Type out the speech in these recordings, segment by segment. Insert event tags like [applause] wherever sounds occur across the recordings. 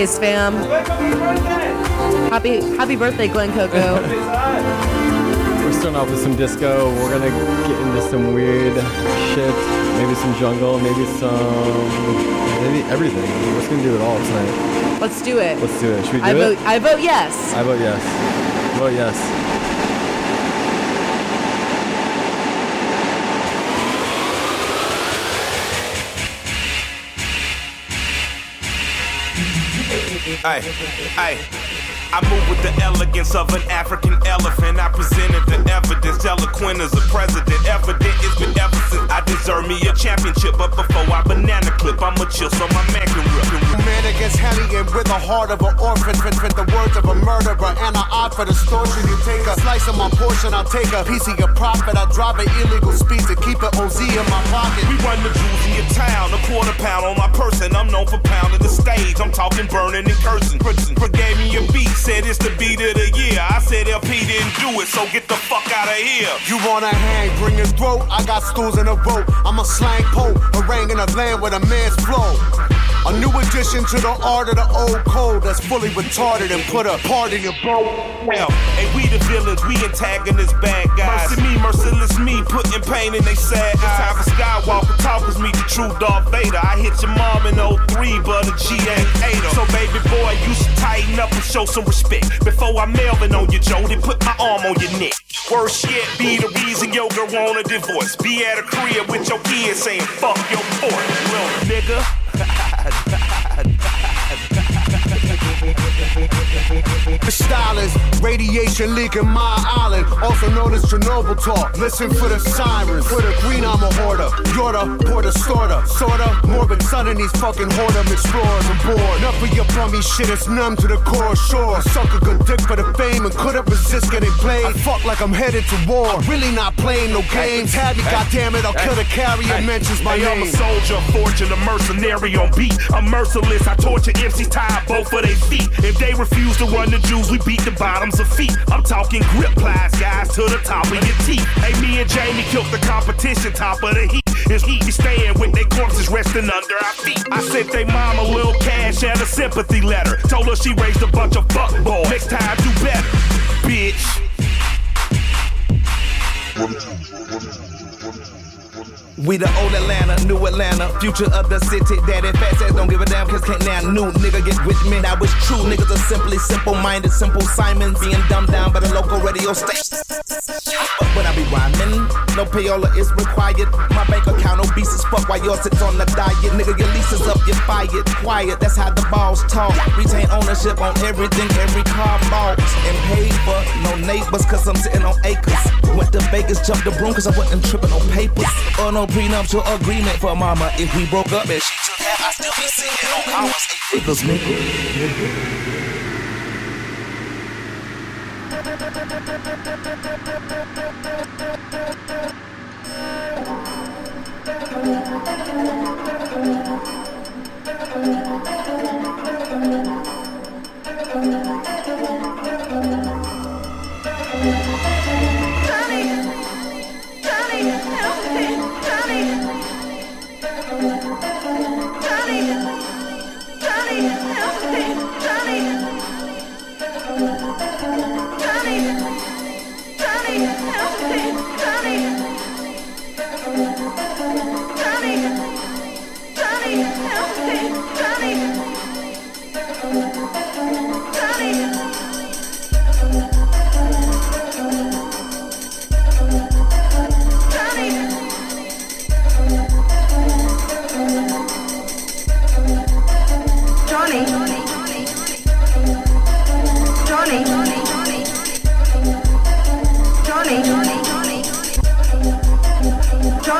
Happy fam. Happy happy birthday, Glenn Coco. [laughs] We're starting off with some disco. We're gonna get into some weird shit. Maybe some jungle. Maybe some. Maybe everything. We're just gonna do it all tonight. Let's do it. Let's do it. Should we do I it? vote I vote yes. I vote yes. Vote yes. Hey, hey. I move with the elegance of an African elephant. I presented the evidence, eloquent as a president. Evident ever since I deserve me a championship. But before I banana clip, I'ma chill so my man can rip. Against hellion with the heart of an orphan, fit, the words of a murderer, and an eye for distortion. You take a slice of my portion, I'll take a piece of your profit. I drive an illegal speed to keep an OZ in my pocket. We run the jewels in your town, a quarter pound on my person. I'm known for pounding the stage. I'm talking burning and cursing. Prison gave me a beat, said it's the beat of the year. I said El-P didn't do it, so get the fuck out of here. You wanna hang, bring your throat. I got stools in a rope. I'm a slang pope, haranguing a land with a man's flow. A new addition to the art of the old code that's fully retarded and put a part in your boat. We the villains, we antagonists, bad guys. Mercy me, merciless me, putting pain in they sad eyes. Time for Skywalker talkers, meet the true Darth Vader. I hit your mom in 03, but a G ain't ate her. So baby boy, you should tighten up and show some respect. Before I Melvin on you, Joe, they put my arm on your neck. Worse yet, be the reason your girl want a divorce. Be at a crib with your kids saying, fuck your fort, little nigga. [laughs] The style is radiation leaking my island, also known as Chernobyl talk. Listen for the sirens. For the green, I'm a hoarder. You're the porter, sorta, sorta. Morbid sun in these fucking whoredom explorers on board. Enough of your bummy shit, it's numb to the core. Sure, suck a good dick for the fame and couldn't resist getting played. I fuck like I'm headed to war. I'm really not playing no games. Have me, goddammit, I'll kill the carrier. Mentions my hey, I'm a soldier, fortune, a mercenary on beat. I'm merciless, I torture MCs, tie both of their feet. If they refuse to run the Jews, we beat the bottoms of feet. I'm talking grip plies, guys, to the top of your teeth. Hey, me and Jaime killed the competition, top of the heat. It's heat be staying with their corpses resting under our feet. I sent they mom a little cash and a sympathy letter. Told her she raised a bunch of fuck boys. Next time, do better, bitch. We the old Atlanta, new Atlanta, future of the city. Daddy Fat Sacks don't give a damn, cause can't now new nigga get with me. Now it's true, niggas are simply simple minded, simple Simons being dumbed down by the local radio station. But when I be rhyming, no payola is required. My bank account obese as fuck while yours sits on the diet. Nigga, your lease is up, you're fired. Quiet, that's how the balls talk. Retain ownership on everything, every car bought and paid for. No neighbors, cause I'm sitting on acres. Went to Vegas, jumped the broom, cause I wasn't tripping on papers. Or no prenuptial agreement for mama. If we broke up and she took half, I still be singing on hours, figures, nigga. Johnny. Johnny.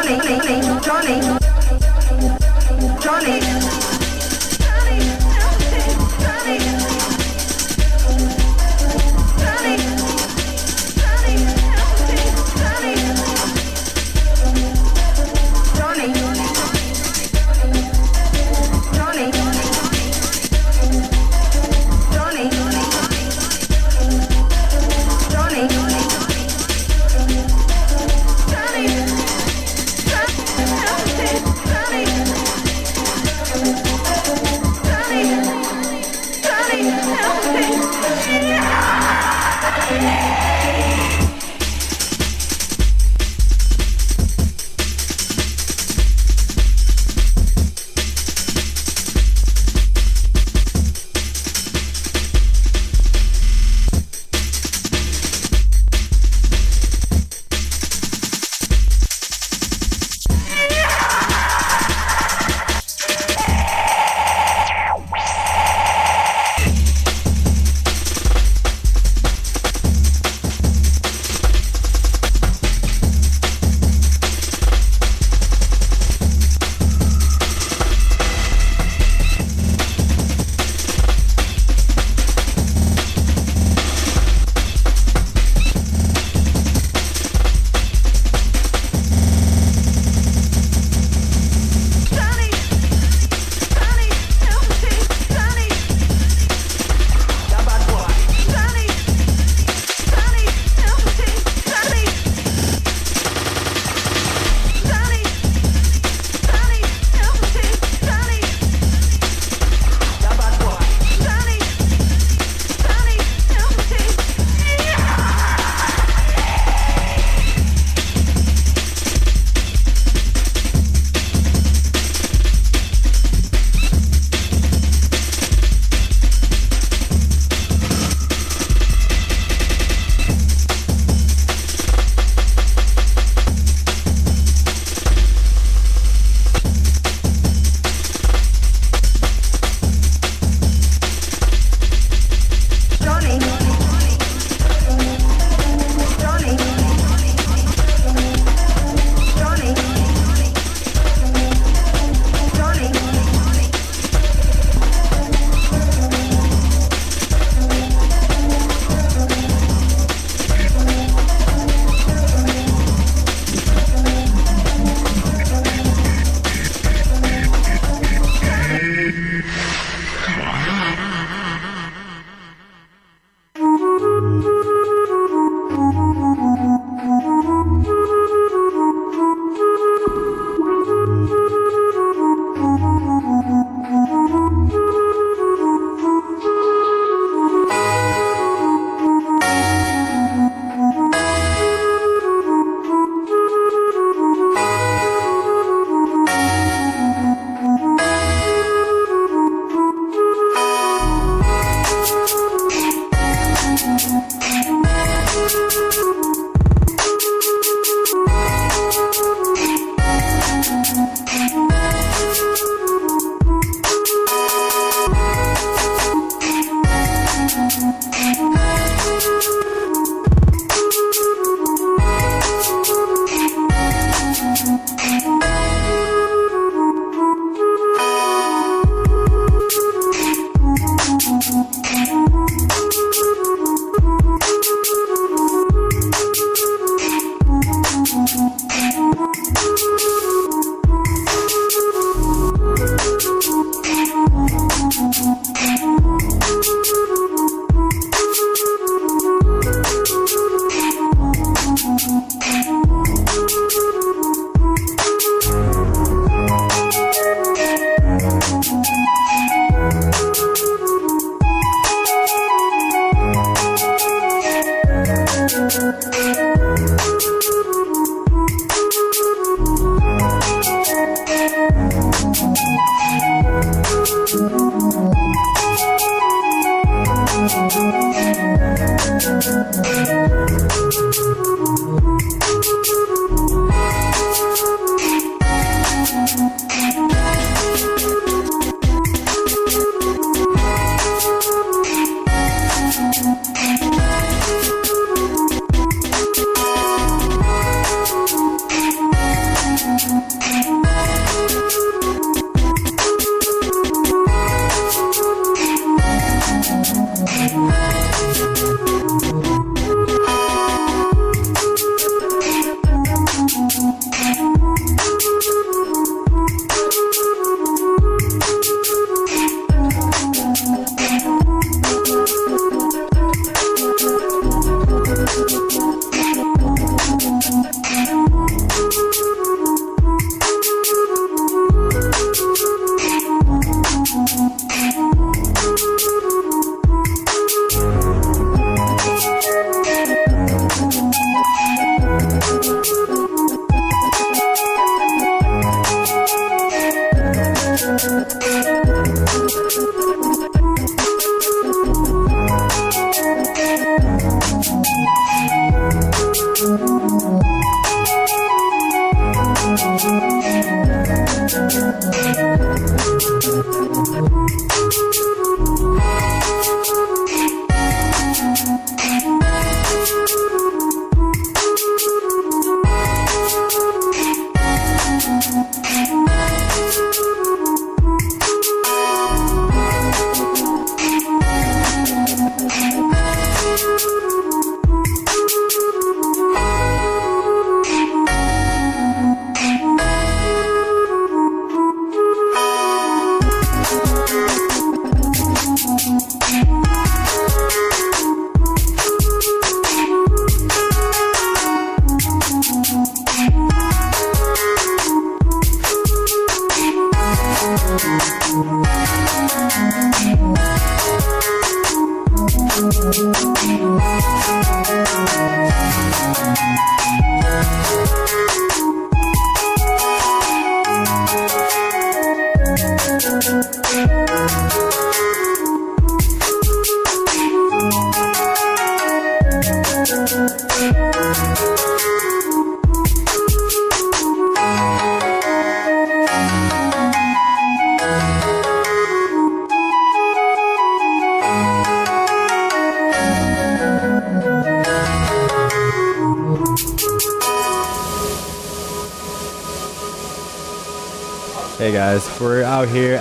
Johnny, Johnny, Johnny.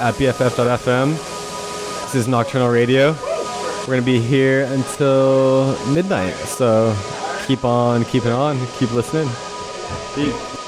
At BFF.FM. This is Knokternal Radio. We're gonna be here until midnight, so keep on keeping on, keep listening. Peace.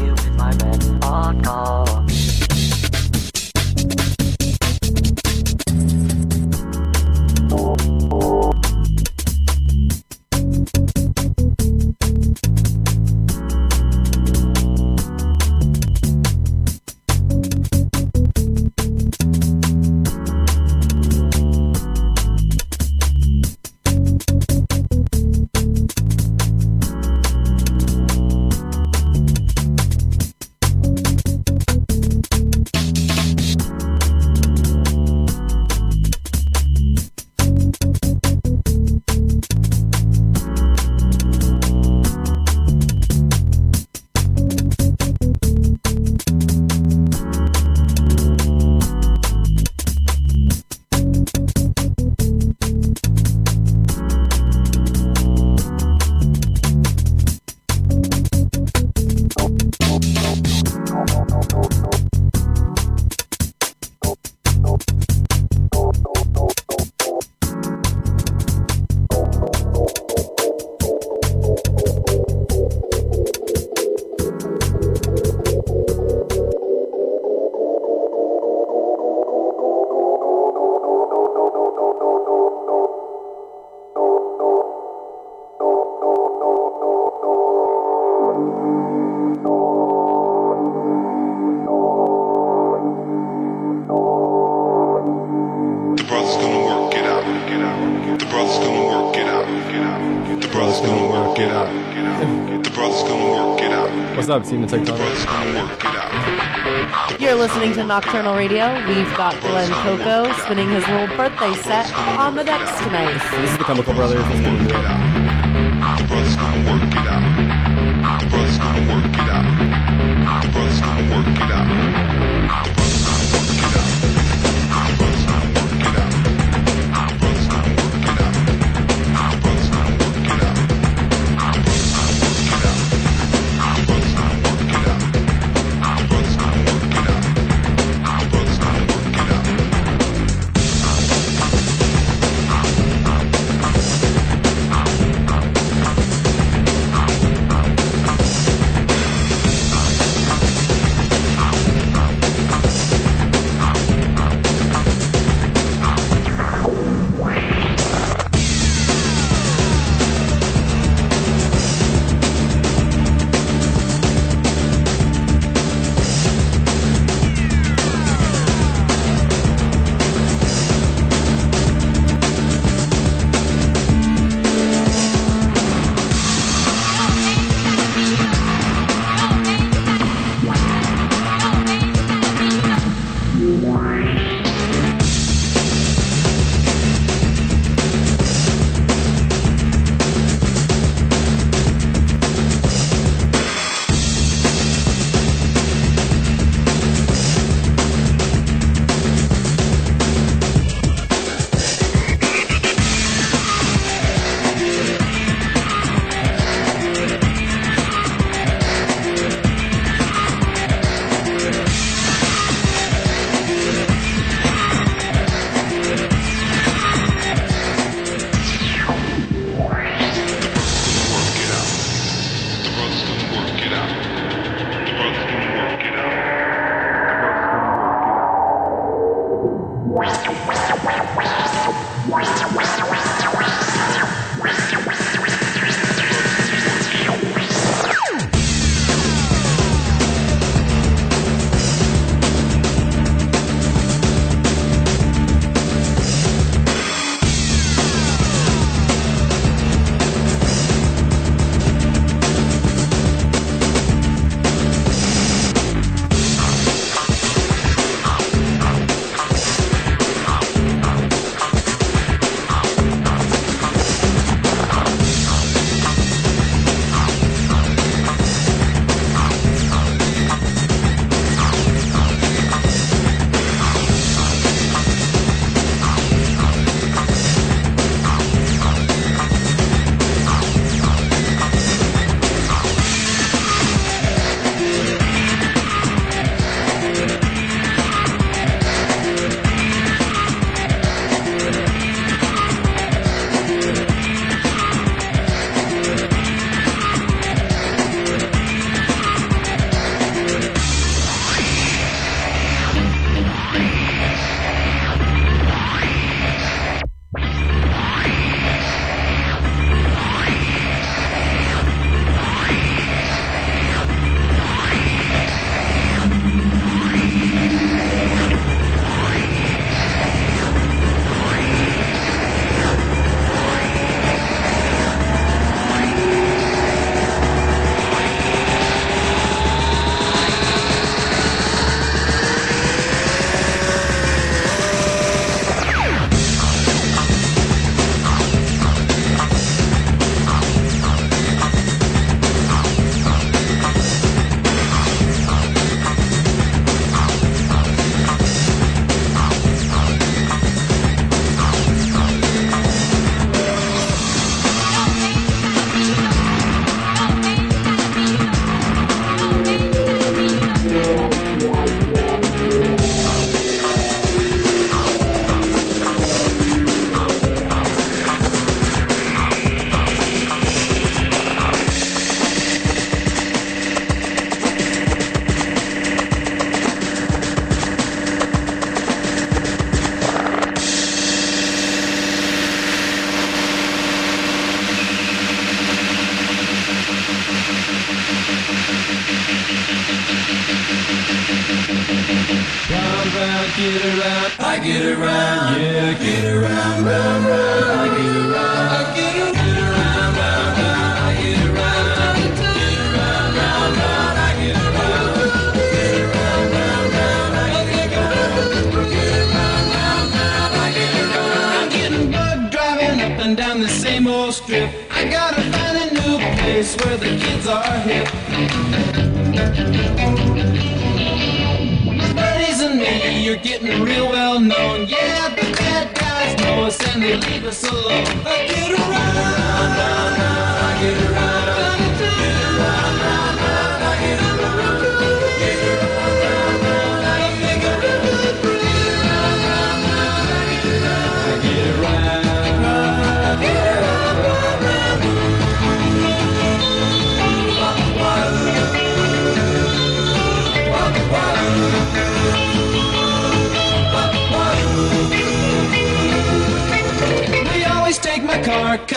you my red hot car. seen the You're listening to Knokternal Radio. We've got Glenn Coco spinning his little birthday set on the decks tonight. This is the Chemical Brothers.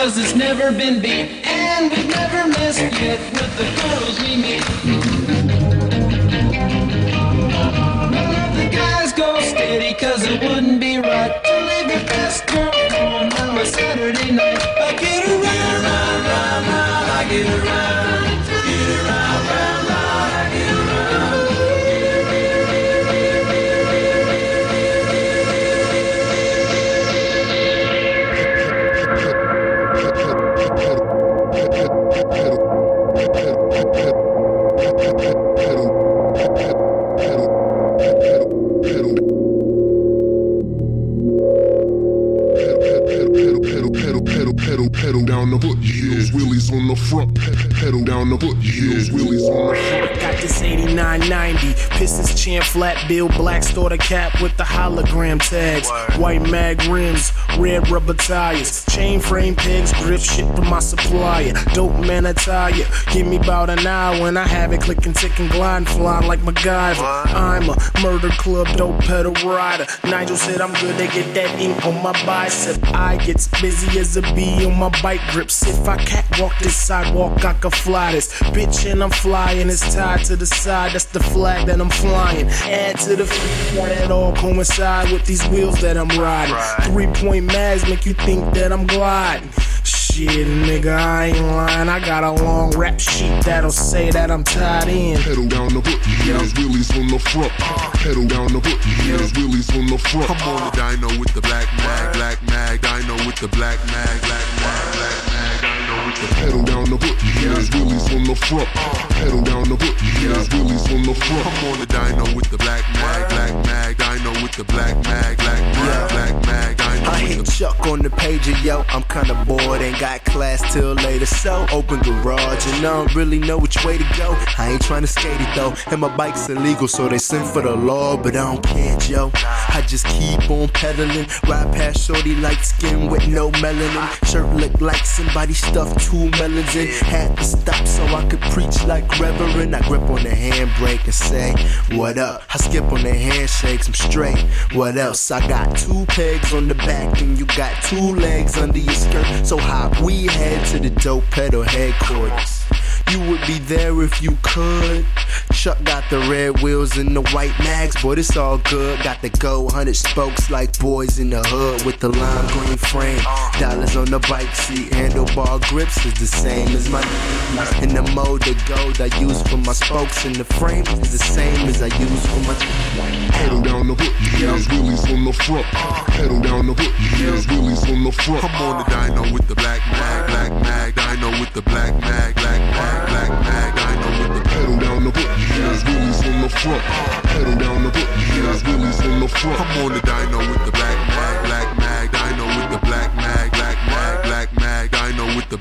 Cause it's never been beat And we've never missed yet with the girls we meet. None of the guys go steady cause it wouldn't be right To leave your best girl home on a Saturday 8990 Pistons champ flat bill black store the cap with the hologram tags. White mag rims red rubber tires chain frame pegs grip shit from my supplier. Dope man attire give me about an hour and I have it clicking ticking gliding flying like MacGyver. I'm a murder club dope pedal rider. Nigel said I'm good to get that ink on my bicep. I gets busy as a bee on my bike grips. If I catwalk this sidewalk I can fly this bitch and I'm flying. It's tied to the side that's the flag that I'm flying. Add to the that all coincide with these wheels that I'm riding. Three point mags make you think that I'm gliding Shit, nigga, I ain't lying. I got a long rap sheet that'll say that I'm tied in. Pedal down the foot heels, wheelies on the front, uh. pedal down the foot heels, wheelies on the front. I'm on. Uh. The dyno with the black mag, black mag, dyno with the black mag, black mag, black mag, dyno with the Pedal down the foot heels, wheelies on the front, uh. pedal down the foot heels, wheelies on the front. I'm on the dyno with the black mag, black mag, dyno with the black mag, black mag, black mag, dyno I hit Chuck on the pager, yo. I'm kinda bored, ain't got class till later. So open garage, and I don't really know which way to go. I ain't trying to skate it though, and my bike's illegal, so they send for the law, but I don't care, yo. I just keep on pedaling, ride past shorty light skin with no melanin. Shirt look like somebody stuffed two melons in. Had to stop so I could preach like Reverend. I grip on the handbrake and say, What up? I skip on the handshakes, I'm straight. What else? I got two pegs on the back, and you got two legs under your skirt. So hop, we head to the dope pedal headquarters. You would be there if you could. Chuck got the red wheels and the white mags, but it's all good. Got the go 100 spokes like boys in the hood with the lime green frame. Dollars on the bike seat, handlebar grips is the same as my. And the mode the gold I use for my spokes, and the frame is the same as I use for my. Pedal down the foot heels, wheelies on the front, pedal down the foot heels, wheelies on the front. I'm on the dyno with the black mag, black mag, dyno with the black mag, black mag, black mag, dyno with the Pedal down the foot heels, wheelies on the front, pedal down the foot heels, wheelies on the front. I'm on the dyno with the black mag, black mag, dyno with the black mag, black mag, black mag, dyno with the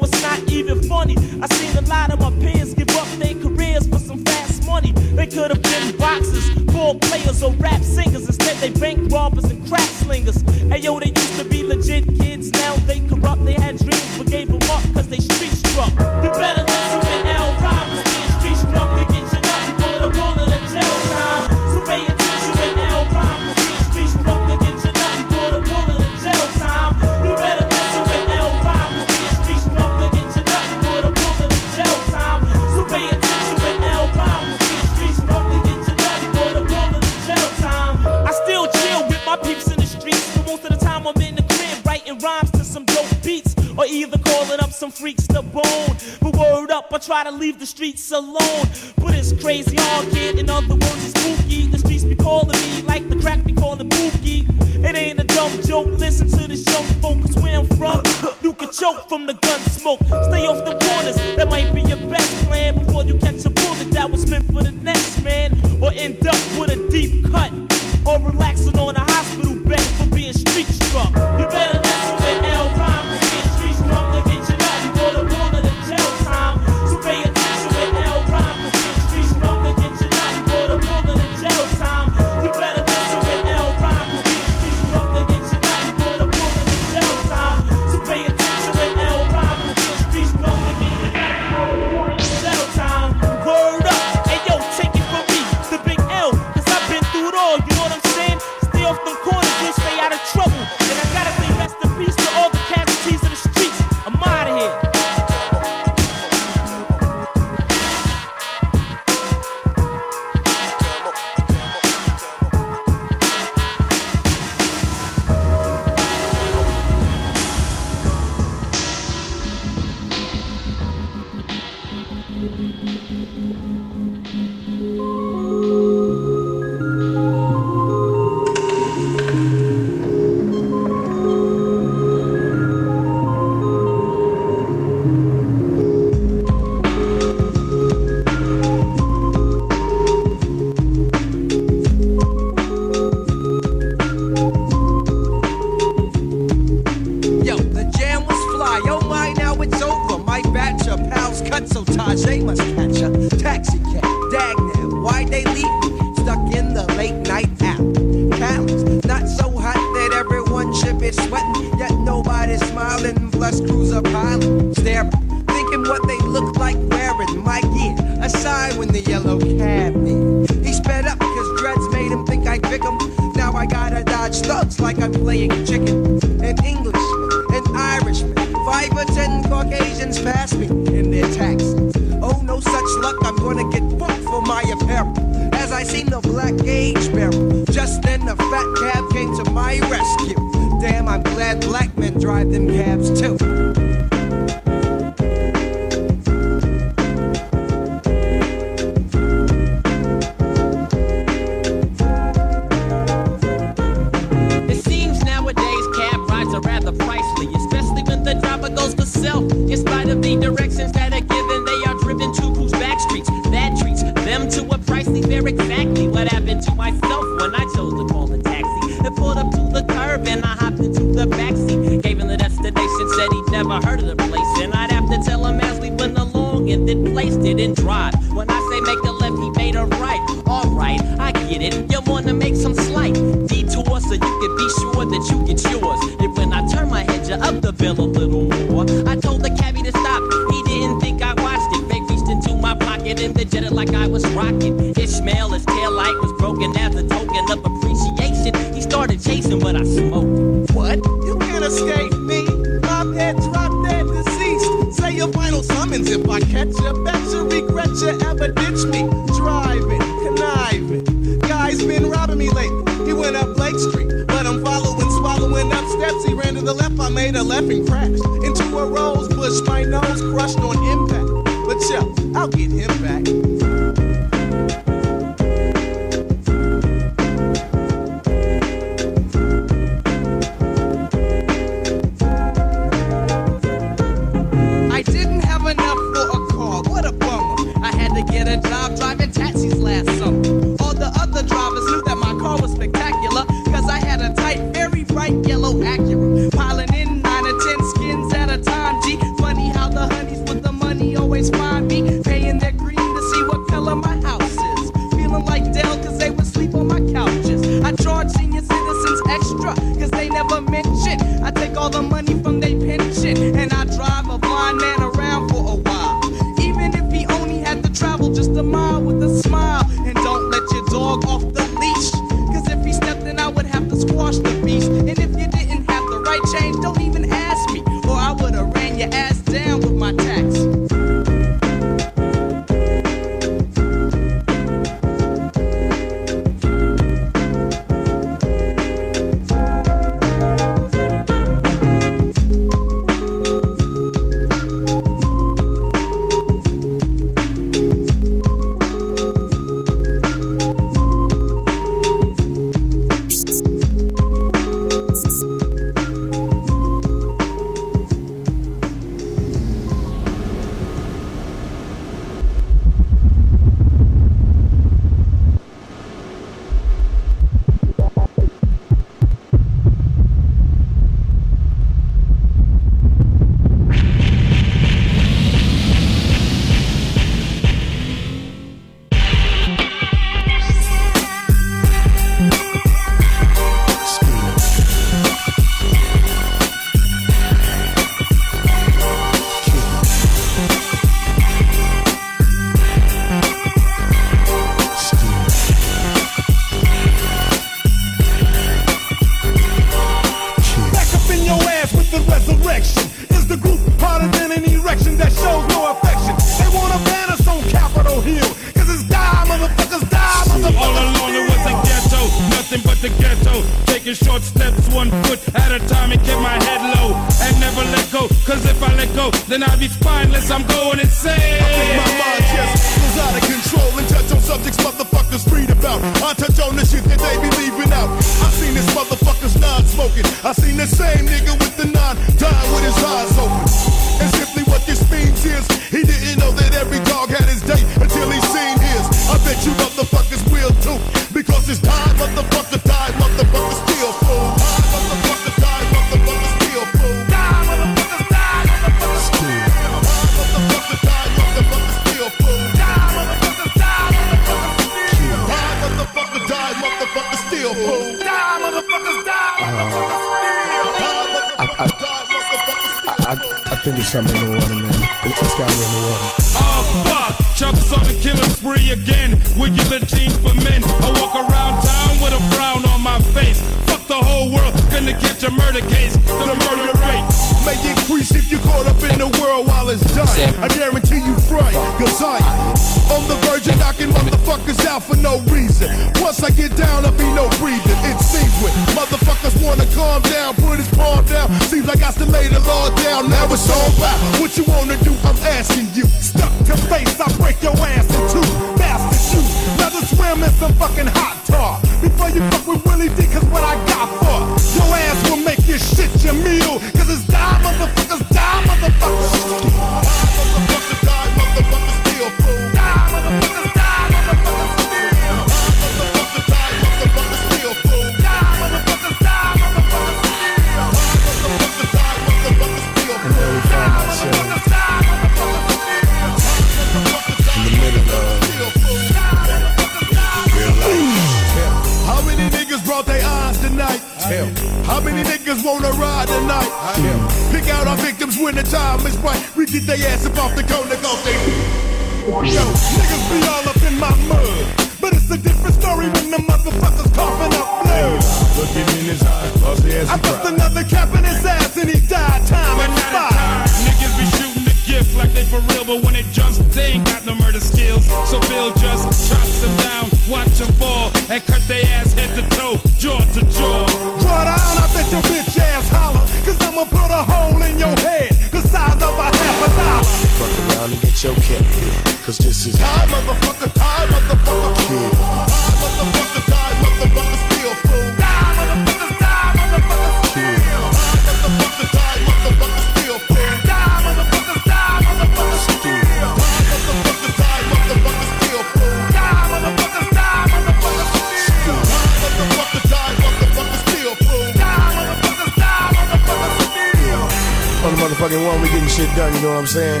shit done, you know what I'm saying?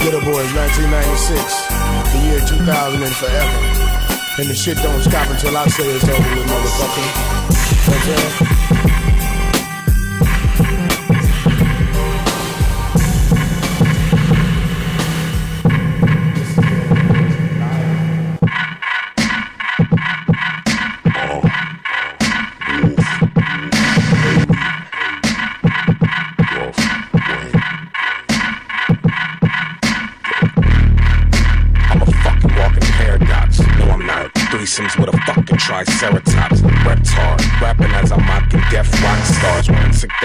Ghetto Boys 1996, the year 2000 and forever. And the shit don't stop until I say it's over with, motherfucker. You know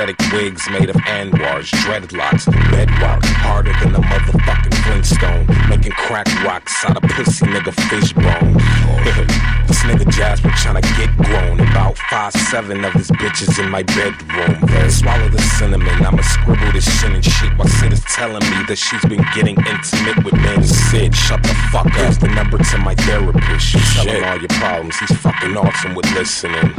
Wearing synthetic wigs made of anwars, dreadlocks, bedrock, harder than a motherfucking Flintstone. Making crack rocks out of pussy nigga fish bones. [laughs] this nigga Jasper tryna get grown. About five seven of his bitches in my bedroom. Swallow the cinnamon. I'ma scribble this shit and shit My Sid is telling me that she's been getting intimate with men. Sid, shut the fuck up. Here's the number to my therapist. You tell him all your problems. He's fucking awesome with listening.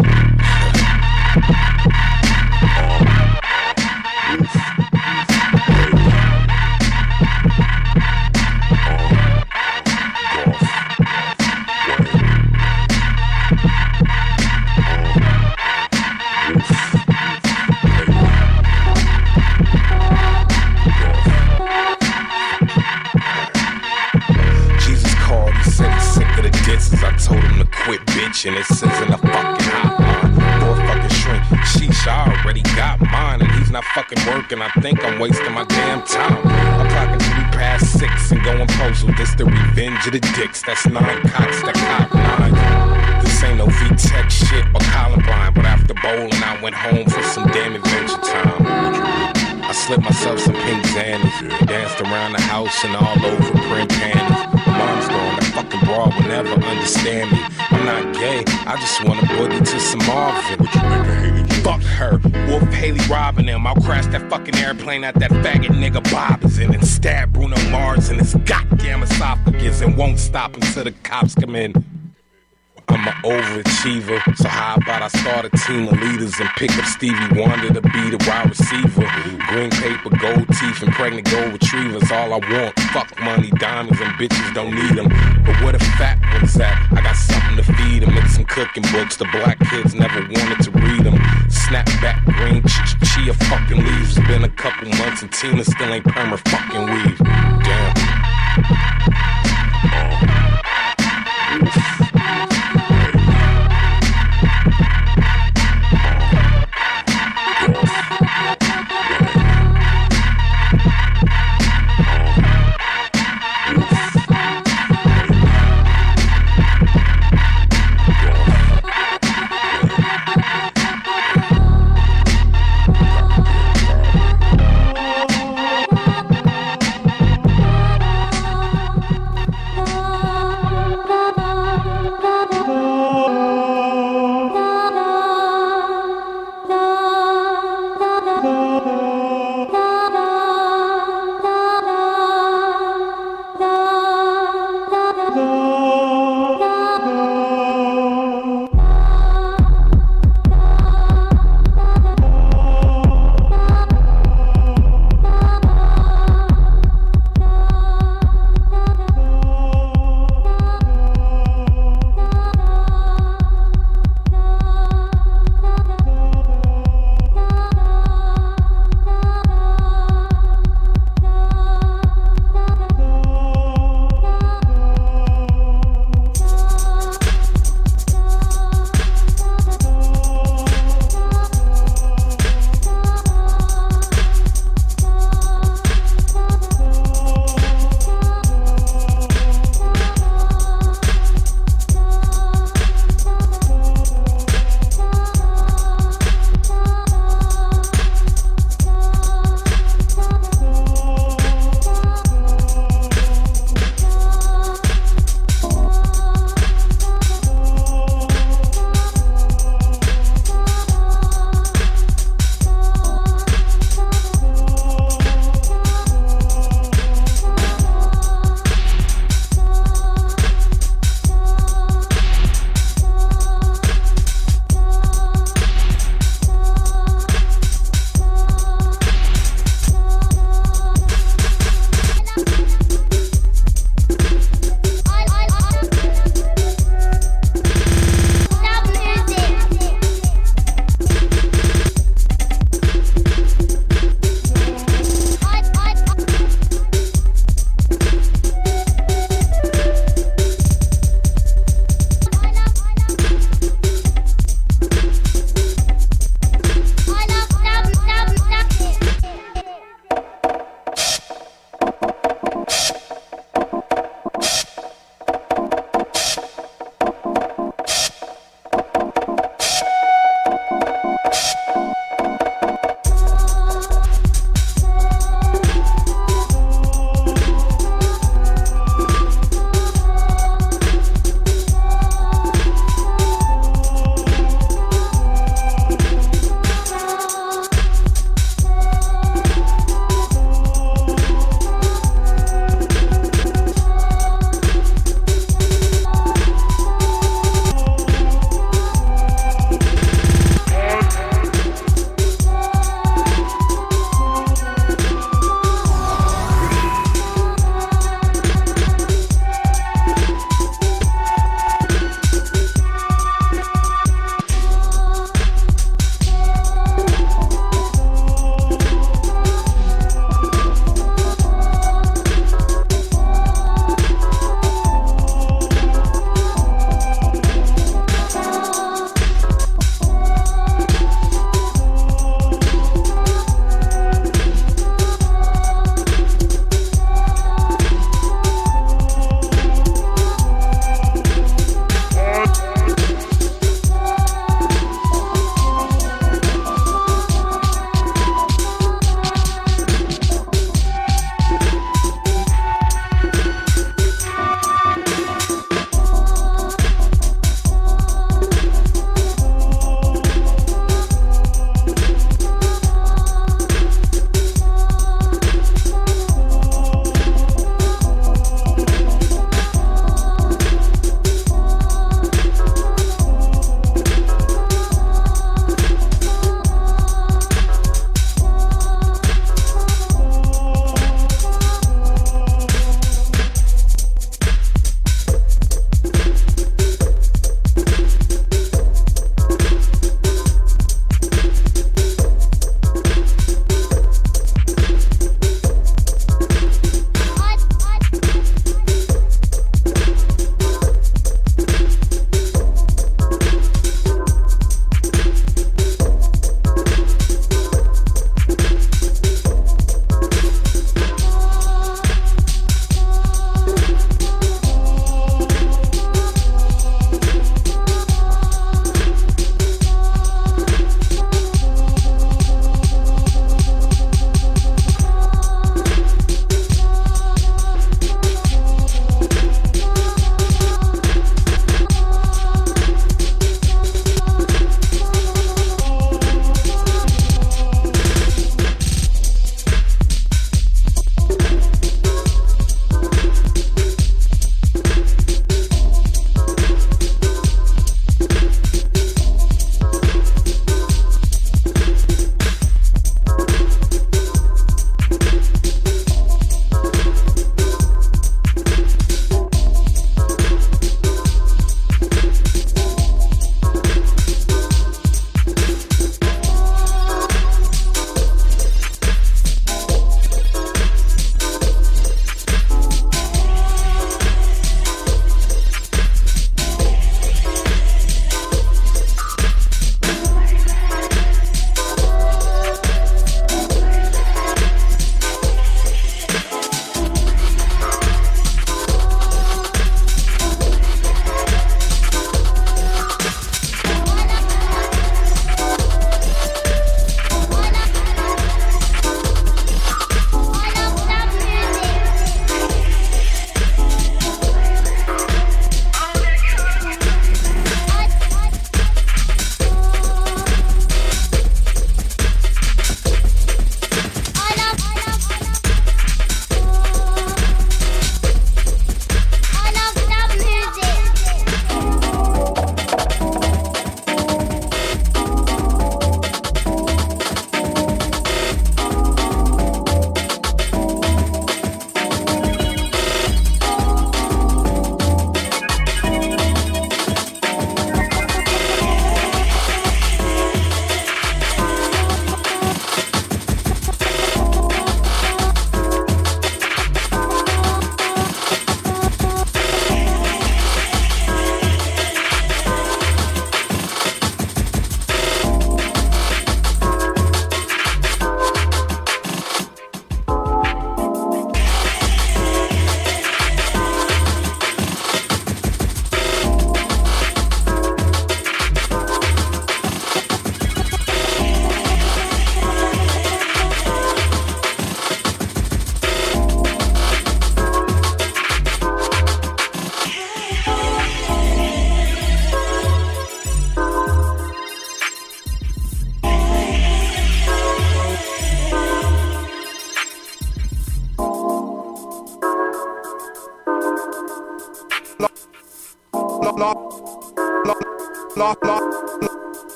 It says in the fucking hotline. Poor fucking shrink. Sheesh, I already got mine, and he's not fucking working. I think I'm wasting my damn time. I'm three past six and going postal. This the revenge of the dicks. That's nine cops that cop nine. This ain't no V-Tech shit or Columbine, but after bowling, I went home for some damn adventure time. I slipped myself some pink Xannies, danced around the house and all over print panties. Broad will never understand me. I'm not gay, I just want to boogie to some Marvin. Fuck her, Wolf Haley robbing him. I'll crash that fucking airplane at that faggot nigga Bob is in and stab Bruno Mars in his goddamn esophagus and won't stop until the cops come in. I'm an overachiever, so how about I start a team of leaders and pick up Stevie Wonder to be the wide receiver? Green paper, gold teeth, and pregnant gold retrievers. All I want, fuck money, diamonds, and bitches don't need them. But where the fat ones at? I got something to feed them and some cooking books. The black kids never wanted to read them. Snapback, green ch- ch- chia fucking leaves. It's been a couple months and Tina still ain't perma fucking weave. Damn. Oh.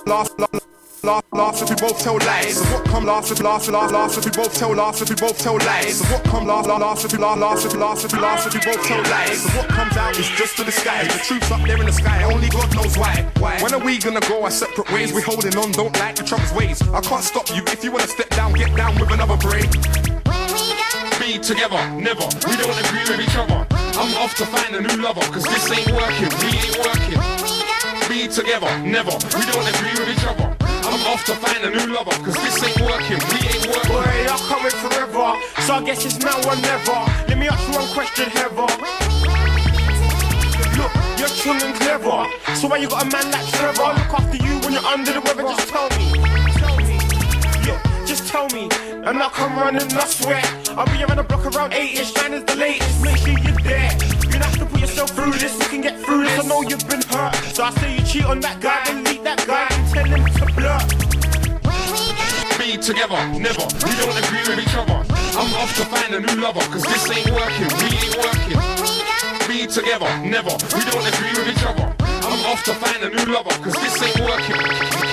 Last, last, last, last if we both tell lies? So what come last if last, last, last if we both tell last if we both tell lies? So what come last, last, last if we last, last if we last if we last if we both tell lies? So what comes out is just to the sky. The truth's up there in the sky, only God knows why. Why? When are we gonna go our separate ways? We holding on, don't like each other's ways. I can't stop you if you wanna step down, get down with another break. Be together, never. We don't agree with each other. I'm off to find a new lover, cause this ain't working, we ain't working. Be together, never. We don't agree with each other. I'm off to find a new lover, cause this ain't working, we ain't working. Boy, I'm coming forever, so I guess it's now or never. Let me ask you one question, Heather. Look, you're chill and clever, so why you got a man like Trevor? Look after you when you're under the weather, just tell me. Tell me. Just tell me. And I'll come running, I swear. I'll be around the block around 8ish, nine is the latest. Make sure you're there. You don't have to put yourself through this, you can get through this. I know you've been hurt, so I say you cheat on that guy, then meet that guy and tell him to blur. Be together, never. We don't agree with each other. I'm off to find a new lover, cause this ain't working, we ain't working. Be together, never. We don't agree with each other. I'm off to find a new lover, cause this ain't working.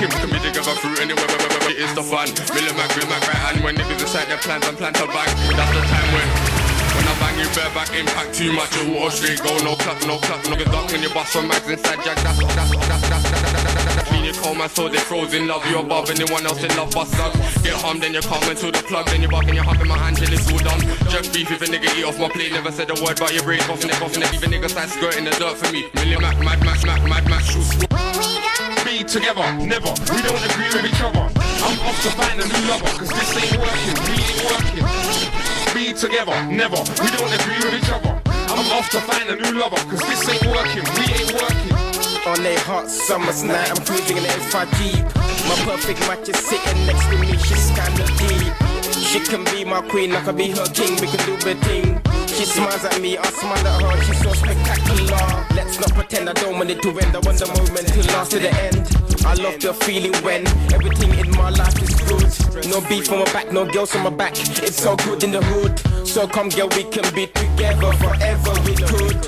Kim can be together through where it is the fun. Million Mac, Bill Mac, right hand when niggas decide their plans and plan to bang. That's the time when. Bang you bareback, impact too much, you water straight go, no clap, no clap, no get dark when you bust from mags inside jack, that's, that's, that's, that's, that's, that's, that's, Clean your cold man so they frozen, love you above anyone else in love bust up. Get harmed, then you come into the plug, then you buck and you hop in my hand till it's all done. Just beef if a nigga eat off my plate, never said a word about your coughing it, coughing it, leave a nigga side skirt in the dirt for me. Million Mac, mad match, Mac, mad match, shoes. Be together, never. We don't agree with each other. I'm off to find a new lover, cause this ain't working, we ain't working. Be together, never. We don't agree with each other. I'm off to find a new lover, cause this ain't working, we ain't working. On a hot summer's night, I'm cruising in a F5 Jeep. My perfect match is sitting next to me, she's kinda deep. She can be my queen, I can be her king, we can do the thing. She smiles at me, I smile at her, she's so spectacular. Let's not pretend I don't want it to end, I want the moment to last to the end. I love the feeling when everything in my life is good. No beef on my back, no girls on my back. It's so good in the hood. So come, girl, we can be together forever. We could.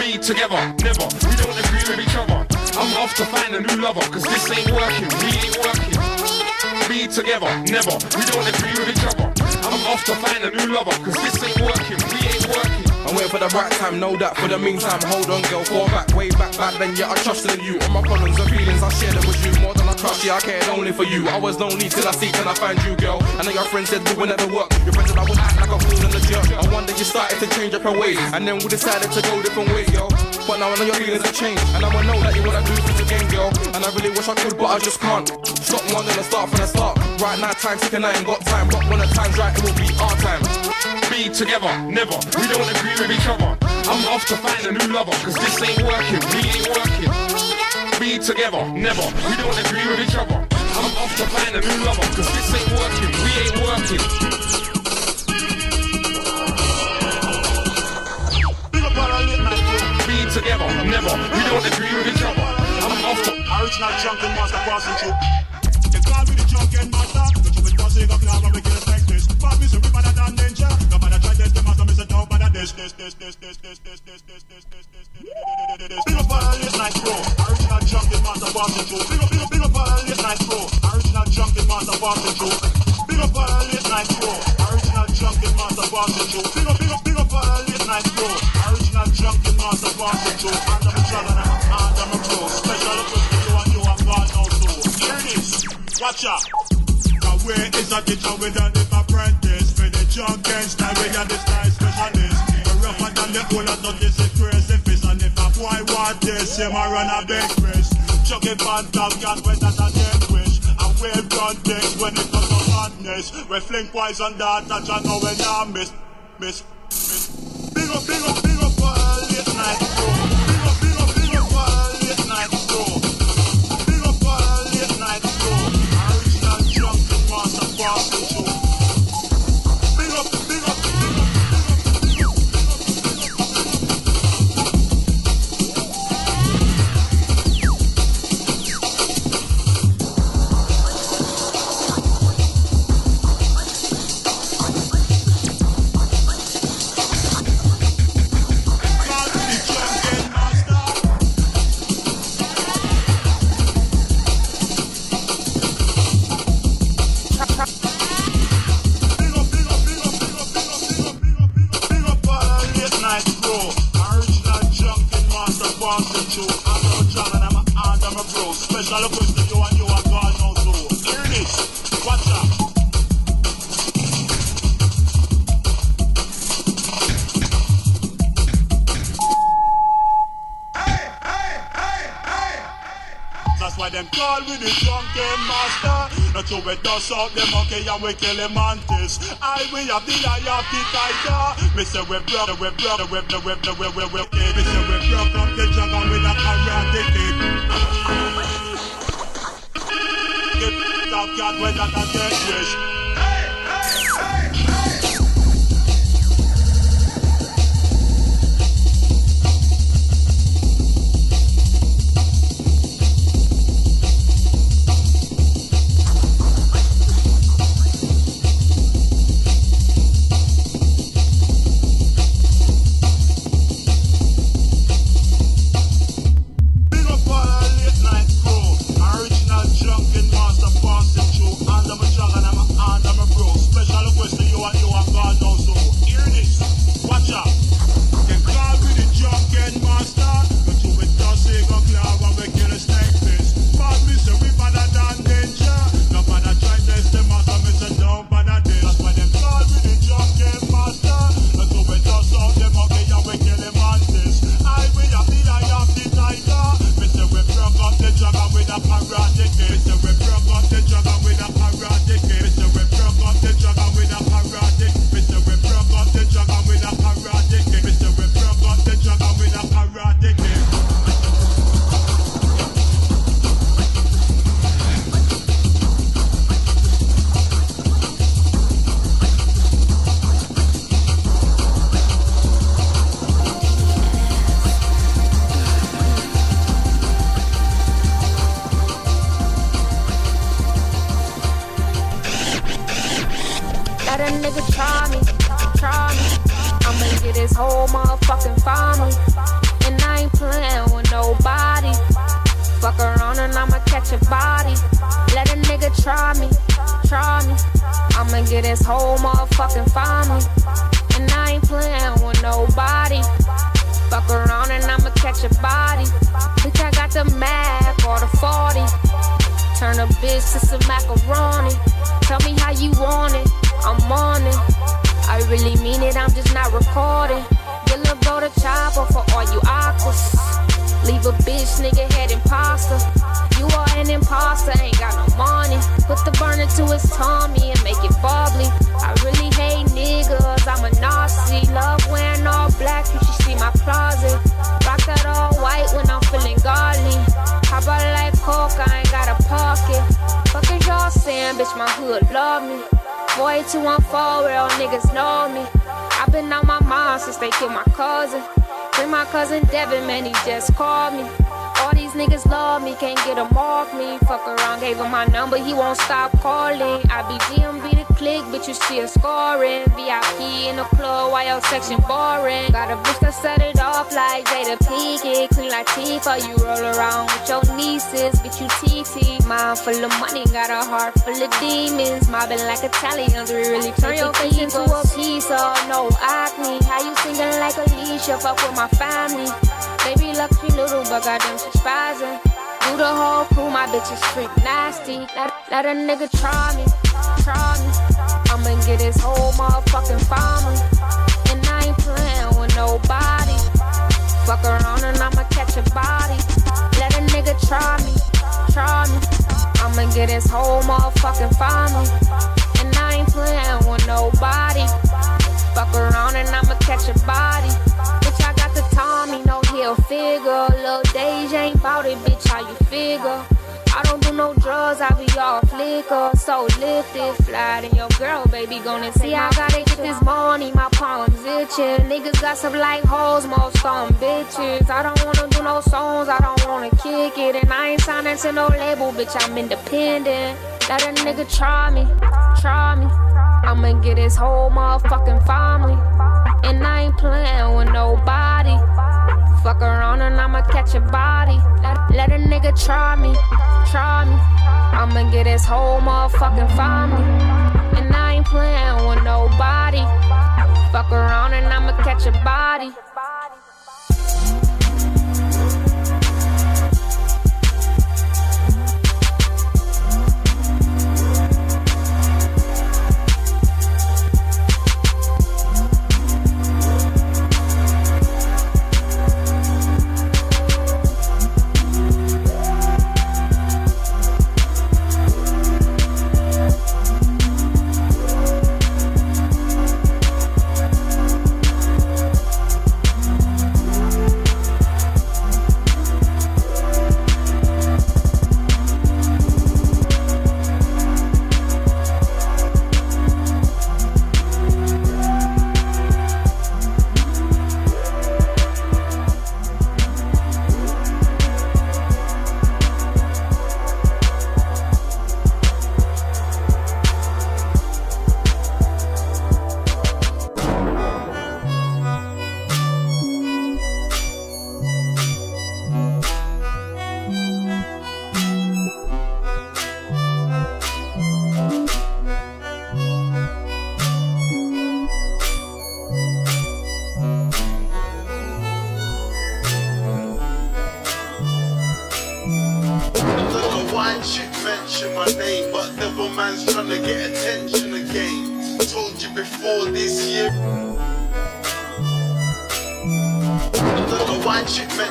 Be together, never. We don't agree with each other. I'm off to find a new lover, cause this ain't working, we ain't working. Be together, never. We don't agree with each other. I'm off to find a new lover, cause this ain't working, we ain't working. I'm waiting for the right time, know that. For the meantime, hold on, girl, fall back, way back, back then. Yeah, I trusted in you. All my problems and feelings, I share them with you. More than I trust, yeah, I cared only for you. I was lonely till I see, till I find you, girl. I know your friends said we would never work. Your friends said I would act like a fool in the jerk. I wonder you started to change up your ways, and then we decided to go different ways, girl. But now I know your feelings have changed, and I know that you wanna do this again, girl. And I really wish I could, but I just can't. Stop wanting to start from the start. Right now, time ticking, I ain't got time. But when the time's right, it will be our time. Be together, never. We don't agree with each other. I'm off to find a new lover, cause this ain't working, we ain't working. Be together, never. We don't agree with each other. I'm off to find a new lover, cause this ain't working, we ain't working. Be together, never. We don't agree with each other. I'm off to Original junkin' master passing through. They call me the junkin' master. The truth does say got now, we can respect this. But me say we better than ninja. No matter try this, them master me say no better this, this, this, this, this, this, this, this, this, this, this, this, this. Big up all late night pro. Original junkin' master passing through. Big up, big up, big up all late night pro. Original junkin' master passing through. Big up all late night pro. Original junkin' master passing through. Big up, big up, big up all late night pro. Original I'm drunk, I'm a I watch out. The way is a teacher with an apprentice. For junk and style, we are the specialist. We're rougher than the whole of this is. And if a boy want this, him I run a big fish. Chugging pan down, God, when that's a dead wish. And we've done when it comes to madness. We fling poison dart, touch and now we not miss. Miss, miss. Big up, big up. 光。Not you we dust out the monkey and we kill him mantis. I we have the eye of the tiger. Me say we brother, we brother, we brother, we brother, we we we we. Me say we broke up the dragon with a karate kick. Get cat when that a death wish. A nigga try me, try me. I'ma get his whole motherfucking family. And I ain't playing with nobody. Fuck around and I'ma catch a body. Let a nigga try me, try me. I'ma get his whole motherfucking family. And I ain't playing with nobody. Fuck around and I'ma catch a body. Bitch, I got the Mac or the 40. Turn a bitch to some macaroni. Tell me how you want it. I'm on it. I really mean it, I'm just not recording. Get little bro the chopper for all you aquas. Leave a bitch nigga head imposter. You are an imposter, ain't got no money. Put the burner to his tummy and make it bubbly. I really hate niggas, I'm a Nazi. Love wearing all black, you should see my closet. Rock that all white when I'm feeling godly. How about like coke, I ain't got a pocket. Fuck is y'all saying, bitch, my hood love me. Boy, 214, real niggas know me. I've been on my mind since they killed my cousin. Bring my cousin Devin, man, he just called me. All these niggas love me, can't get him off me. Fuck around, gave him my number, he won't stop calling. I be DMB the click, bitch, you see still scoring. VIP in the club, while your section boring. Got a bitch that set it off like Jada Pinkett. Clean like Tifa, you roll around with your nieces, bitch, you TT. Mind full of money, got a heart full of demons. Mobbing like Italians, we really turn your face into a piece of no acne. How you singing like Alicia? Fuck with my family. Baby lucky little, but goddamn she's spazzing. Do the whole crew, my bitch is street nasty. Let, let a nigga try me, try me. I'ma get his whole motherfucking family. And I ain't playing with nobody. Fuck around and I'ma catch a body. Let a nigga try me, try me. I'ma get his whole motherfucking family. And I ain't playing with nobody. Fuck around and I'ma catch a body. No figure. Lil' Deja ain't bout it, bitch, how you figure? I don't do no drugs, I be all flicker. So lifted, fly than your girl, baby, gonna see I gotta get this money, my palms itching. Niggas got some like hoes, most on bitches. I don't wanna do no songs, I don't wanna kick it. And I ain't signing to no label, bitch, I'm independent. Let a nigga try me, try me. I'ma get his whole motherfucking family. And I ain't playing with nobody. Fuck around and I'ma catch a body. Let, let a nigga try me, try me. I'ma get his whole motherfucking family. And I ain't playing with nobody. Fuck around and I'ma catch a body.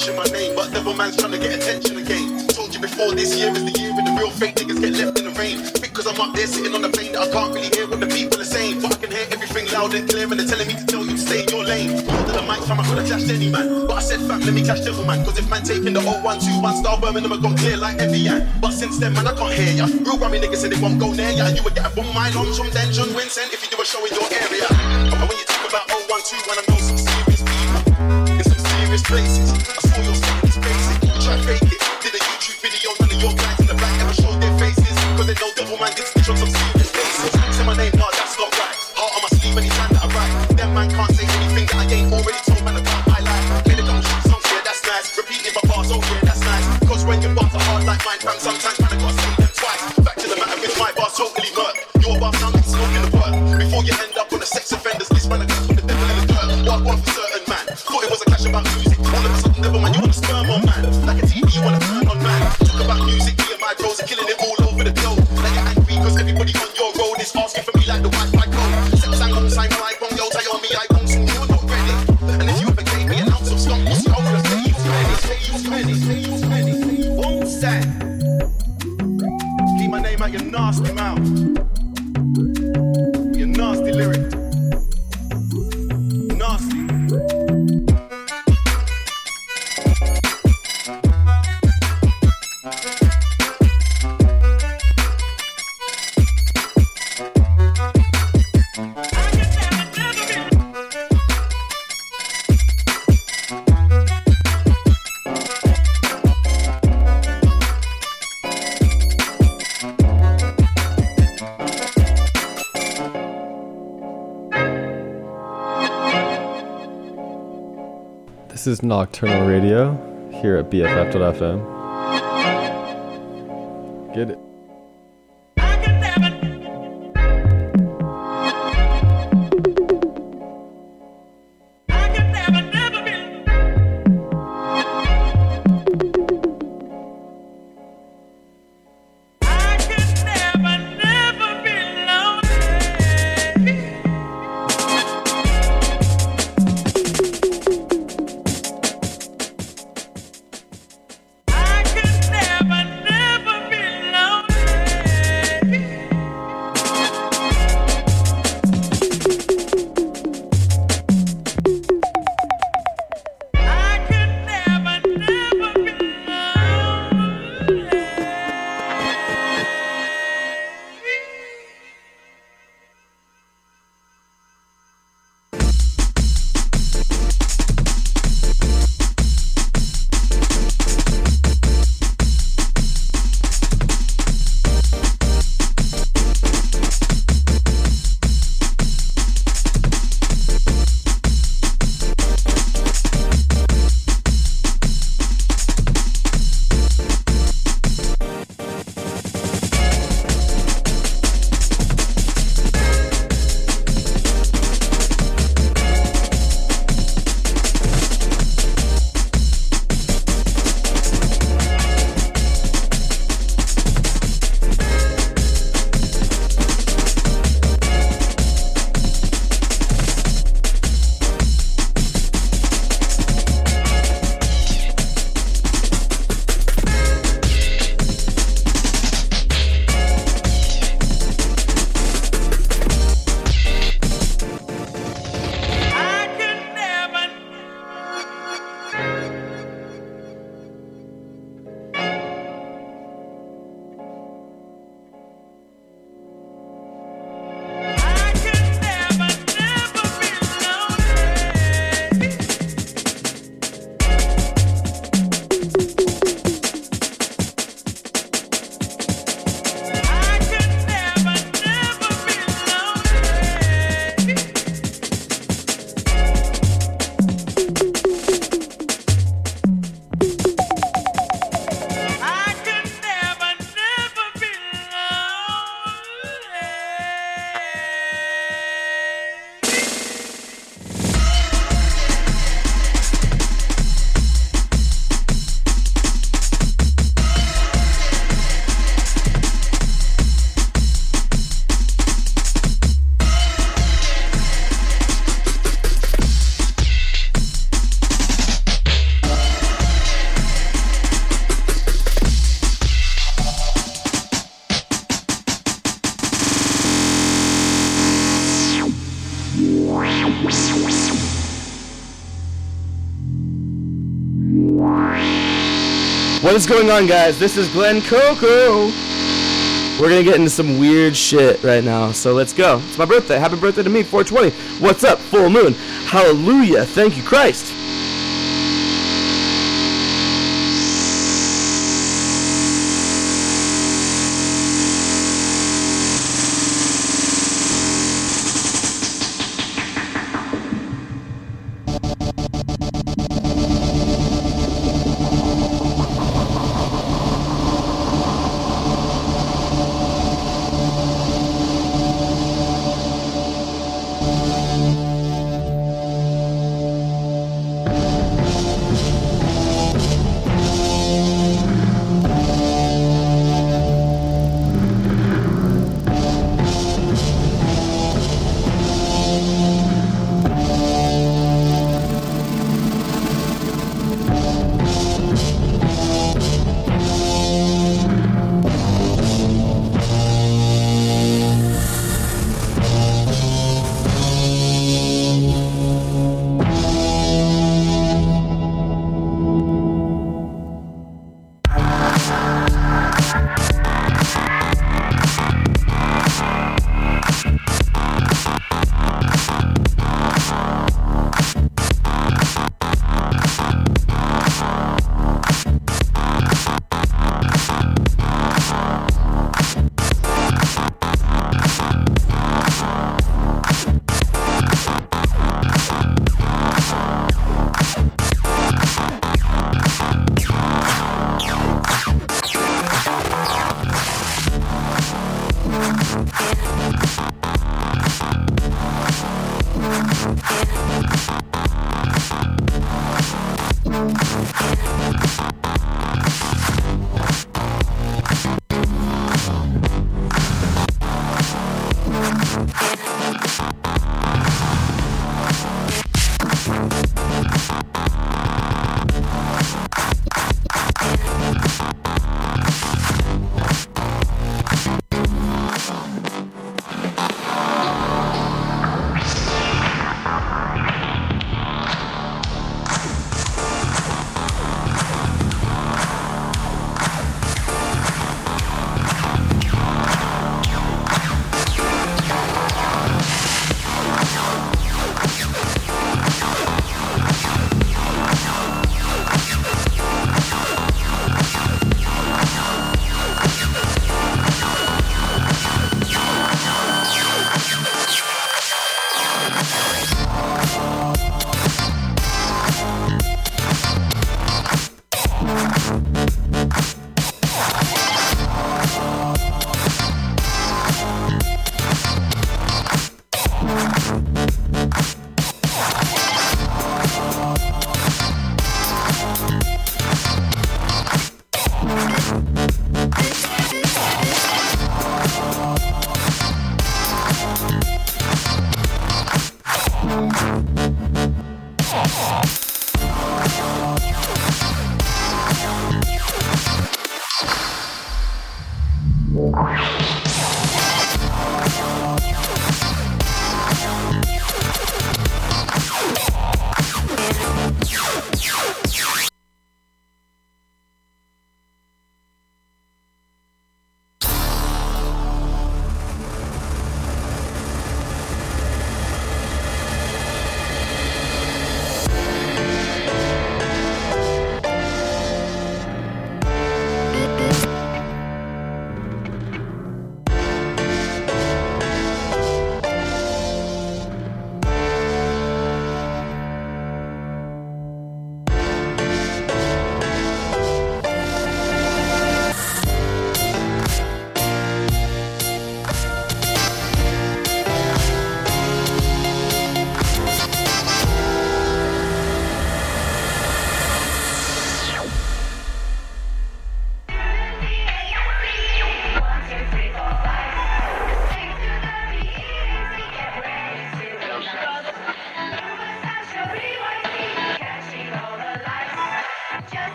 Mention my name, but devil man's trying to get attention again. Told you before this year is the year when the real fake niggas get left in the rain. Because I'm up there sitting on the plane that I can't really hear what the people are saying. But I can hear everything loud and clear, and they're telling me to tell you to stay in your lane. To the mic, fam, I could have clashed any man. But I said, fam, let me clash devil man. Cause if man taking the 0121 star Birmingham, I got clear like Evian. But since then, man, I can't hear ya. Real Grammy niggas said they won't go near ya. You would get a boom mile on from then John Vincent if you do a show in your area. And when you talk about 012, I know some serious people in some serious places. Is Knokternal Radio here at BFF.fm. Get it. What is going on, guys? This is Glenn Coco. We're gonna get into some weird shit right now, so let's go. It's my birthday. Happy birthday to me, 420. What's up, full moon? Hallelujah. Thank you, Christ.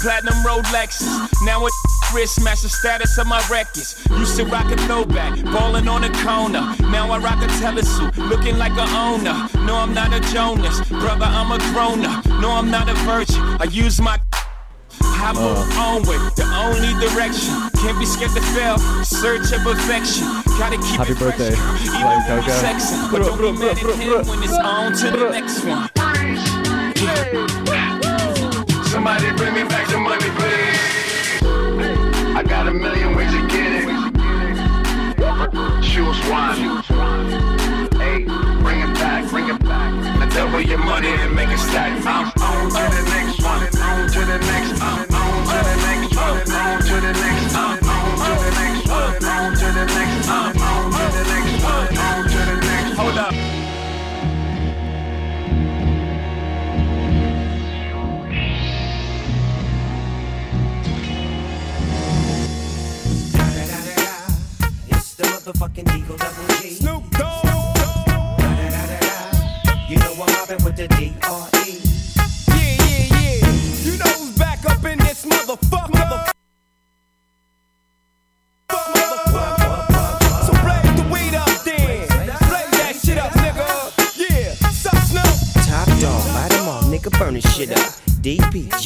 Platinum Rolexes. Now it wrist smash the status of my records. Used to rock a throwback, ballin' on a corner. Now I rock a telesuit, looking like a owner. No, I'm not a Jonas, brother, I'm a grown up. No, I'm not a virgin. I use my I move onward, the only direction. Can't be scared to fail, search of perfection. Gotta keep Happy it birthday, fresh. Even when we sexing, but don't be mad at him when it's on to the next one. One. Hey, bring it back, bring it back. Now double your money and make it stack. I'm on to the next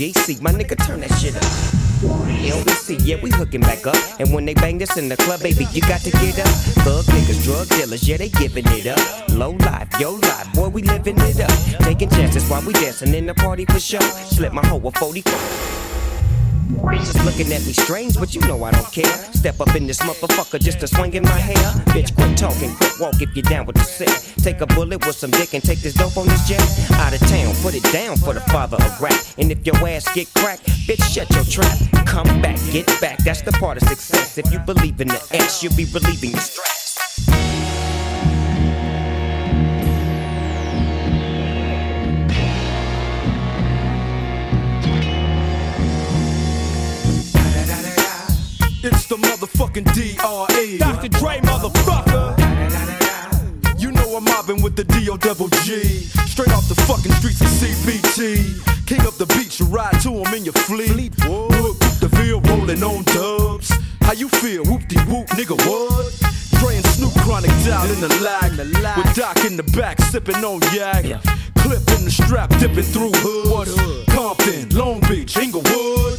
DPGC, my nigga, turn that shit up. LBC, yeah, we hooking back up. And when they bang this in the club, baby, you got to get up. Thug niggas, drug dealers, yeah, they giving it up. Low life, yo life, boy, we living it up. Taking chances while we dancing in the party for sure. Slip my hoe a 44. Bitches looking at me strange, but you know I don't care. Step up in this motherfucker just to swing in my hair. Bitch, quit talking, quit walk if you're down with the sick. Take a bullet with some dick and take this dope on this jet. Out of town, put it down for the father of rap. And if your ass get cracked, bitch, shut your trap. Come back, get back, that's the part of success. If you believe in the ass, you'll be relieving your stress. It's the motherfucking D.R.E. Dr. Dre, motherfucker. You know I'm mobbing with the D.O. double G. Straight off the fucking streets of CPT. King up the beach, you ride to him in your fleet. The feel rolling on dubs. How you feel? Whoop de whoop, nigga, what? Dre and Snoop Chronic down in the lag. With Doc in the back, sipping on yak. Clip in the strap, dipping through hood. Compton, Long Beach, Inglewood.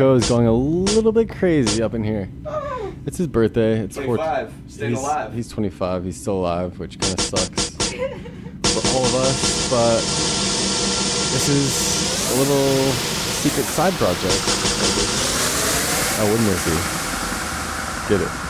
Glenn is going a little bit crazy up in here. [sighs] It's his birthday. It's 25, staying he's, alive. He's 25. He's still alive, which kind of sucks [laughs] for all of us. But this is a little secret side project. I wouldn't it be? Get it?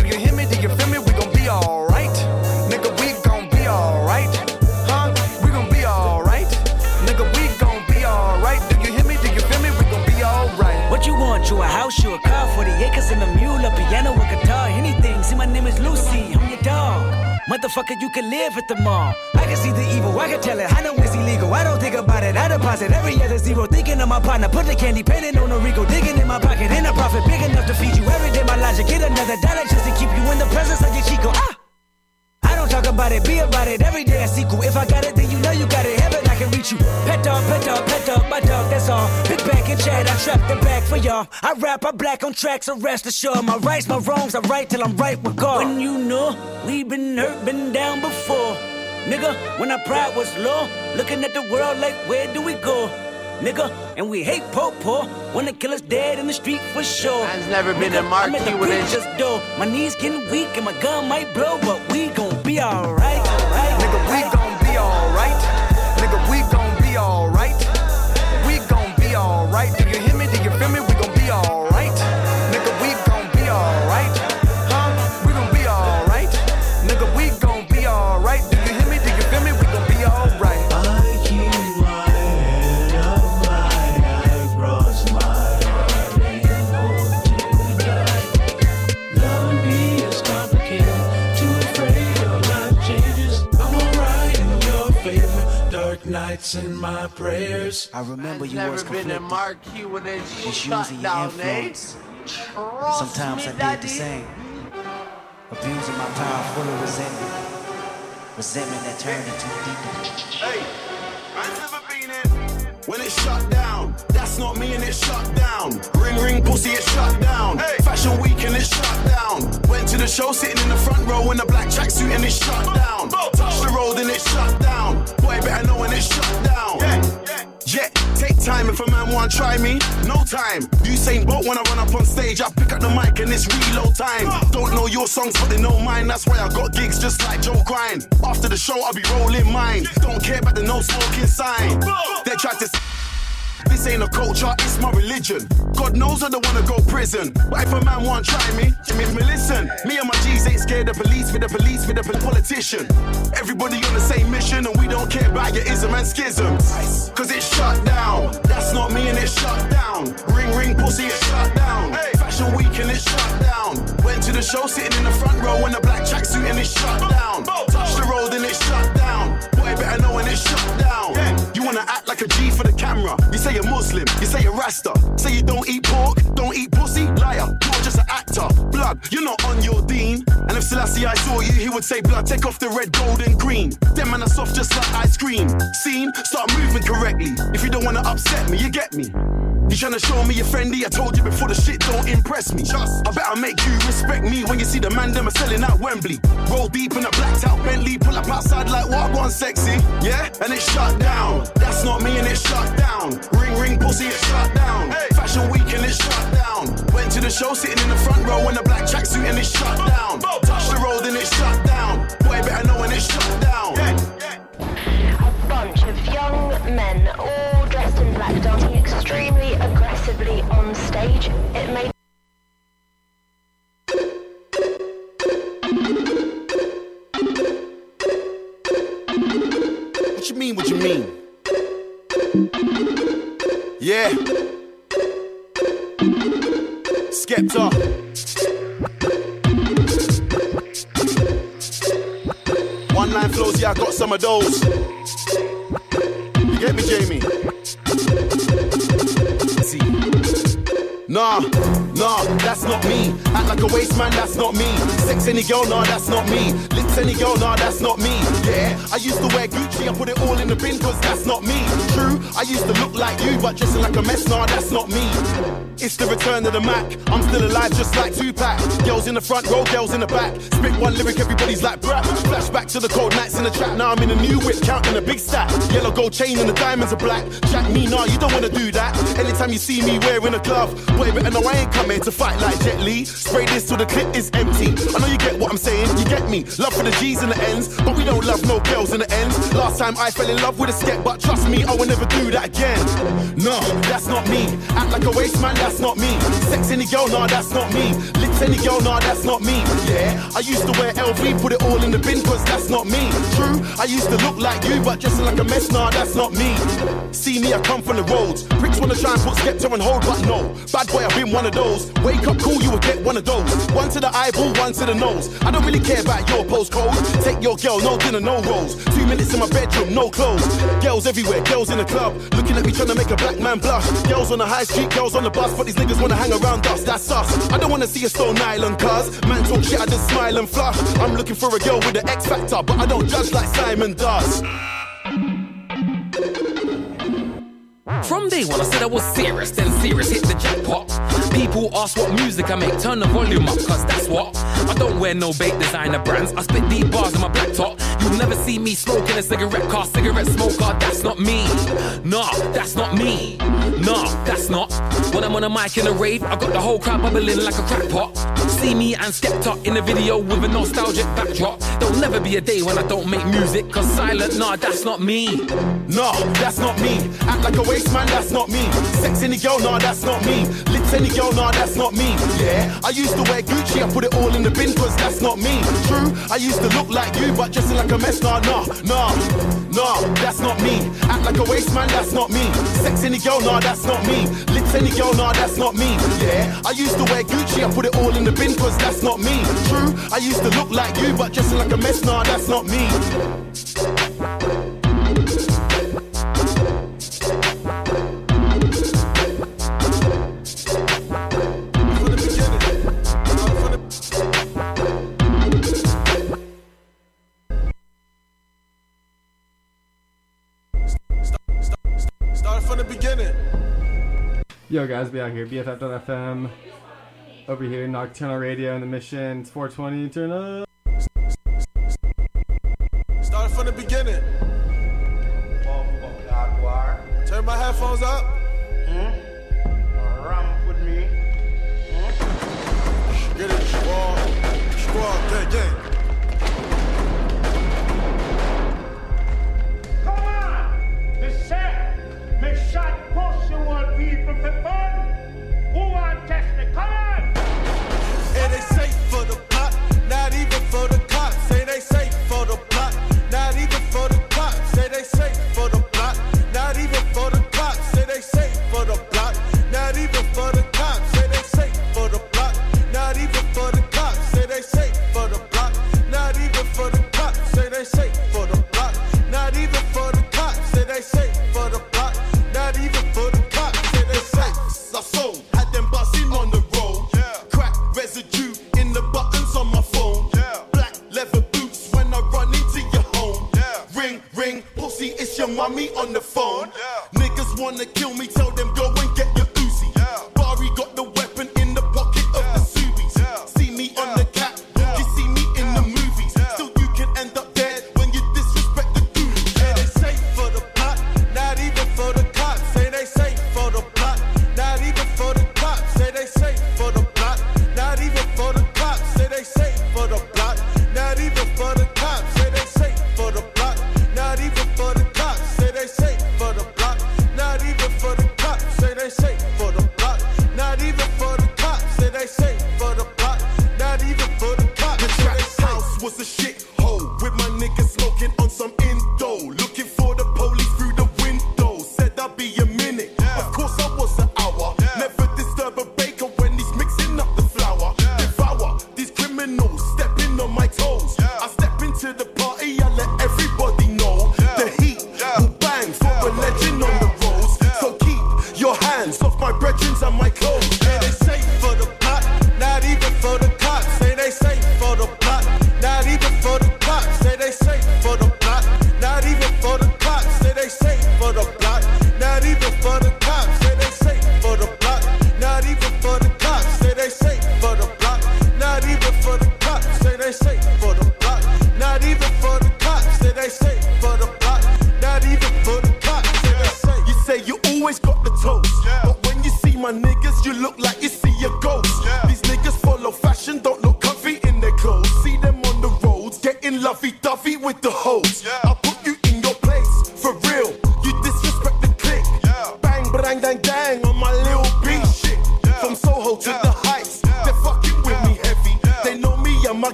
You a car, 40 acres and a mule, a piano, a guitar, anything. See, my name is Lucy, I'm your dog. Motherfucker, you can live at the mall. I can see the evil, I can tell it. I know it's illegal. I don't think about it. I deposit every other zero. Thinking of my partner, put the candy painting on a Rico. Digging in my pocket, in a profit big enough to feed you every day. My logic, get another dollar just to keep you in the presence of your Chico. Ah! Talk about it, be about it. Every day I sequel. If I got it, then you know you got it. Heaven, I can reach you. Pet dog, pet dog, pet dog, my dog, that's all. Big back and chat, I trap the back for y'all. I rap, I black on tracks, so rest assured. My rights, my wrongs, I right till I'm right with God. When you know we been hurt, been down before. Nigga, when our pride was low, looking at the world like, where do we go? Nigga, and we hate po-po, wanna kill us dead in the street for sure. Man's never been Nigga, a marquee I'm at the with a- preacher's door. My knees getting weak and my gun might blow, but we gon' be alright. Nigga, we gon' be alright. Nigga, we gon' be alright. We gon' be alright. Do you hear nights and my prayers. I remember you never was been a conflicted. marquee with a Just shut using your down, eh? influence. Sometimes I did the same. Abusing my power full of resentment. Resentment that turned into deep. Hey, man's never been in. When it shut down, that's not me and it shut down. Ring ring pussy, it's shut down. Fashion week and it's shut down. Went to the show sitting in the front row in a black tracksuit and it's shut down. Touch the road and it's shut down. Boy, better know when it's shut down. Yeah, take time if a man want try me. No time. Usain Bolt when I run up on stage, I pick up the mic and it's reload time. Don't know your songs, but they know mine. That's why I got gigs just like Joe Grind. After the show, I'll be rolling mine. Don't care about the no smoking sign. They tried to. This ain't a culture, it's my religion. God knows I don't wanna go prison. But if a man want try me, me, me listen. Me and my G's ain't scared of police, for the police, for the pol- politician. Everybody on the same mission, and we don't care about your ism and schisms. Cause it's shut down. That's not me and it's shut down. Ring ring pussy, it's shut down. Fashion week and it's shut down. Went to the show sitting in the front row in a black tracksuit and it's shut down. Touch the road and it's shut down. Boy, better know when it's shut down. You wanna act like a G for the camera. You say you're Muslim, you say you're Rasta. Say you don't eat pork, don't eat pussy, liar. You're just an actor. Blood, you're not on your deen. And if Selassie I saw you, he would say, Blood, take off the red, gold, and green. Them man are soft just like ice cream. Scene, start moving correctly. If you don't wanna upset me, you get me. You tryna show me you're friendly? I told you before the shit don't impress me. Just, I better make you respect me when you see the man them are selling out Wembley. Roll deep in a blacked out Bentley, pull up outside like what one sexy, yeah? And it's shut down. That's not me and it's shut down. Ring ring pussy, it's shut down. Fashion week and it's shut down. Went to the show sitting in the front row in a black tracksuit and it's shut down. Touch the road and it's shut down. Boy, better know when it's shut down. A bunch of young men, all on stage. It made What you mean, what you mean? Yeah. Skepta. One line flows, yeah, I got some of those. You get me, Jamie? Nah, nah, that's not me. Act like a waste man, that's not me. Sex any girl, nah, that's not me. Lips any girl, nah, that's not me. Yeah, I used to wear Gucci, I put it all in the bin, cause that's not me. True, I used to look like you, but dressing like a mess, nah, that's not me. It's the return of the Mac. I'm still alive, just like Tupac. Girls in the front row, girls in the back. Spit one lyric, everybody's like brap. Flashback to the cold nights in the trap. Now I'm in a new whip, counting a big stack. Yellow gold chain and the diamonds are black. Jack me, nah, you don't wanna do that. Anytime you see me wearing a glove, boy, better know I ain't coming to fight like Jet Li. Spray this till the clip is empty. I know you get what I'm saying, you get me. Love for the G's and the N's, but we don't love no girls in the ends. Last time I fell in love with a skep, but trust me, I will never do that again. No, that's not me. Act like a waste man, that's not me. Sex any girl, nah, that's not me. Lips any girl, nah, that's not me. Yeah, I used to wear LV, put it all in the bin, cause that's not me. True, I used to look like you, but dressing like a mess, nah, that's not me. See me, I come from the roads. Pricks wanna try and put Skepta on hold, but no. Bad boy, I've been one of those. Wake up cool, you will get one of those. One to the eyeball, one to the nose. I don't really care about your postcode. Take your girl, no dinner, no rolls. Two minutes in my bedroom, no clothes. Girls everywhere, girls in the club. Looking at me trying to make a black man blush. Girls on the high street, girls on the bus, but these niggas wanna hang around us, that's us. I don't wanna see a Stone Island cuz. Man talk shit, I just smile and flush. I'm looking for a girl with an X factor, but I don't judge like Simon does. From day one, I said I was serious, then serious hit the jackpot. People ask what music I make, turn the volume up, cause that's what. I don't wear no bait designer brands, I spit deep bars in my black top. You'll never see me smoking a cigarette car, cigarette smoker, that's not me. Nah, that's not me. Nah, that's not. When I'm on a mic in a rave, I got the whole crowd bubbling like a crack pot. See me and Skepta in a video with a nostalgic backdrop. There'll never be a day when I don't make music, cause silent, nah, that's not me. Nah, that's not me. Act like a waste man, that's not me. Sex any girl, nah, that's not me. Lips any girl, nah, that's not me. Yeah, I used to wear Gucci, I put it all in the bin, cause that's not me. True, I used to look like you, but dressing like a mess, nah, nah, nah. Nah, that's not me. Act like a waste man, that's not me. Sex any girl, nah, that's not me. Lips any girl, nah, that's not me. Yeah, I used to wear Gucci, I put it all in the bin, cause that's not me. True, I used to look like you, but dressing like a mess, nah, that's not me. Yo, guys, we out here. BFF.FM. Over here, Knokternal Radio in the mission. It's 420. Turn up.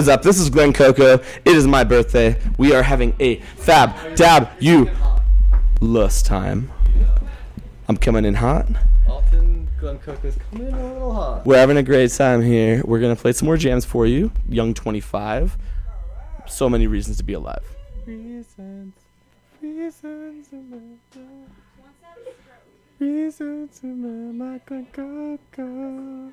is up? This is Glenn Coco. It is my birthday. We are having a fab dab you lust time. I'm coming in hot. Often Glenn Coco's coming in a little hot. We're having a great time here. We're gonna play some more jams for you. Young 25. So many reasons to be alive. Reasons, reasons, Reasons. to my Glenn Coco.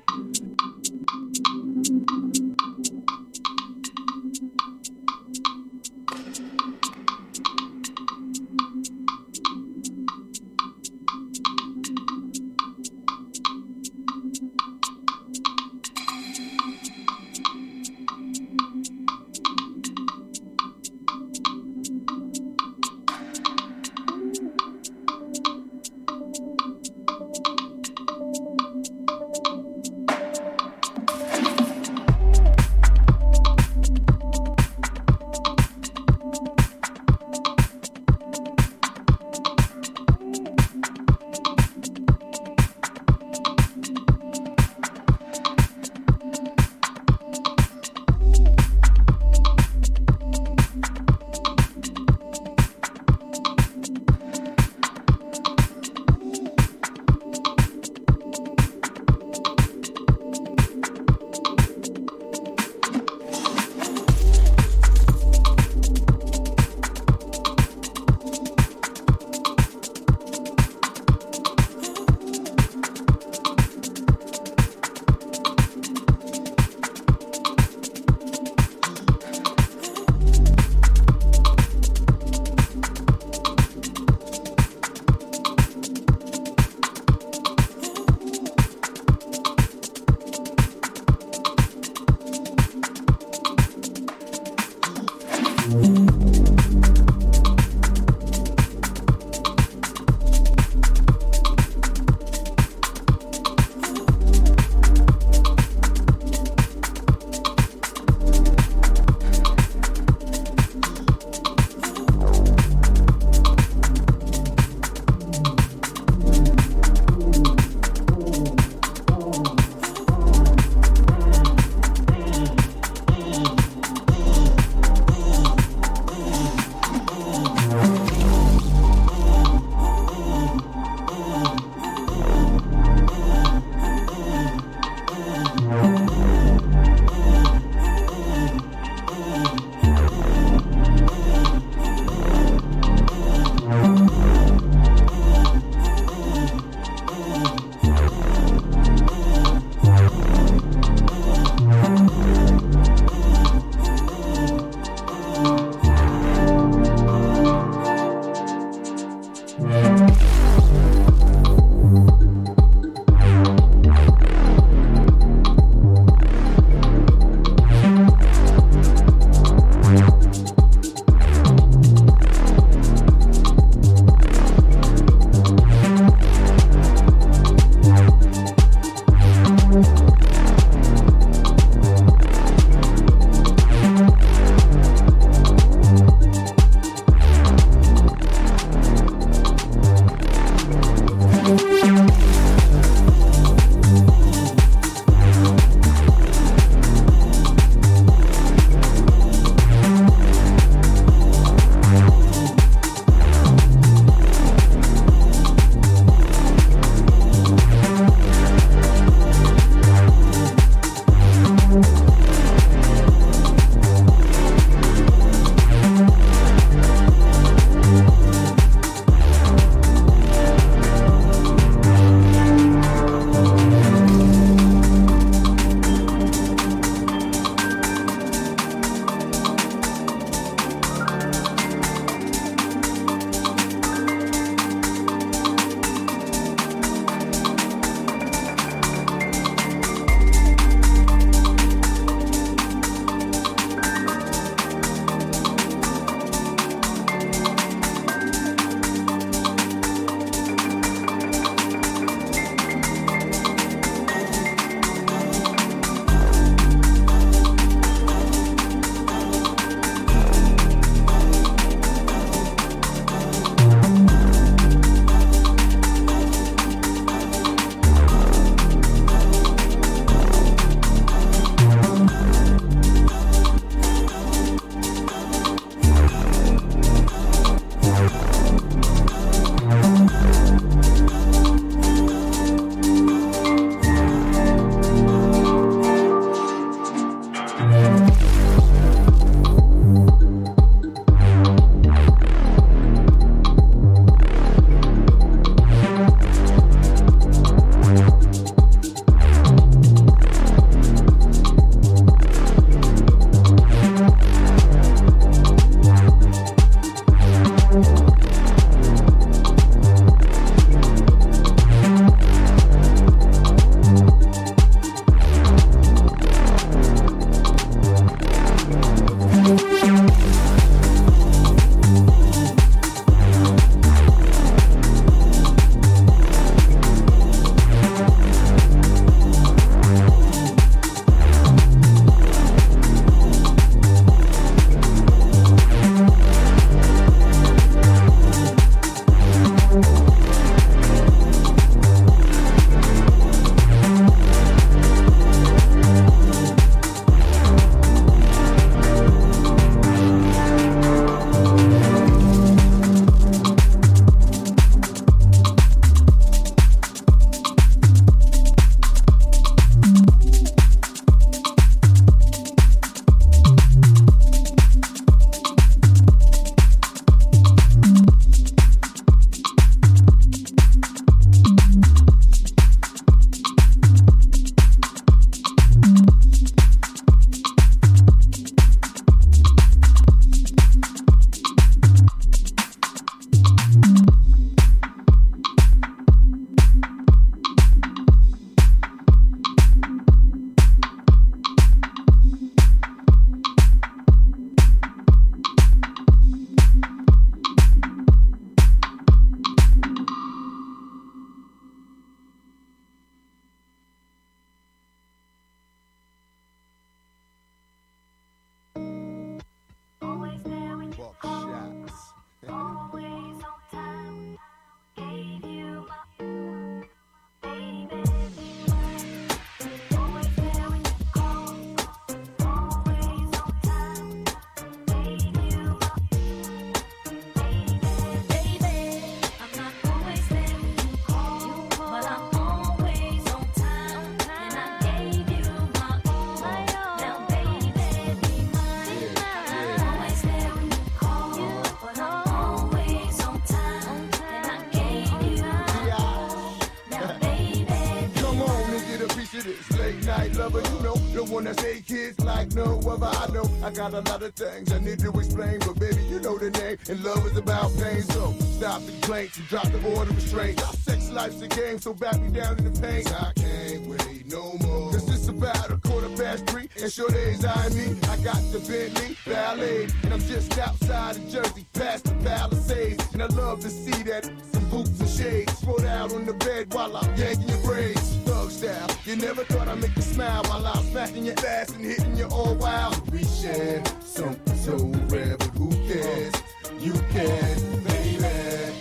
I got a lot of things I need to explain, but baby, you know the name, and love is about pain. So stop the complaints and drop the order of restraint. Our sex life's a game, so back me down in the paint. I can't wait no more. Cause it's about a quarter past three, and sure days I me. I got the Bentley Ballet, and I'm just outside of Jersey, past the Palisades. And I love to see that some boots and shades spread out on the bed while I'm yanking your braids. Style, you never thought I'd make you smile while I'm smacking your ass and hitting you all wild. We share something so rare, but who cares? You can, baby.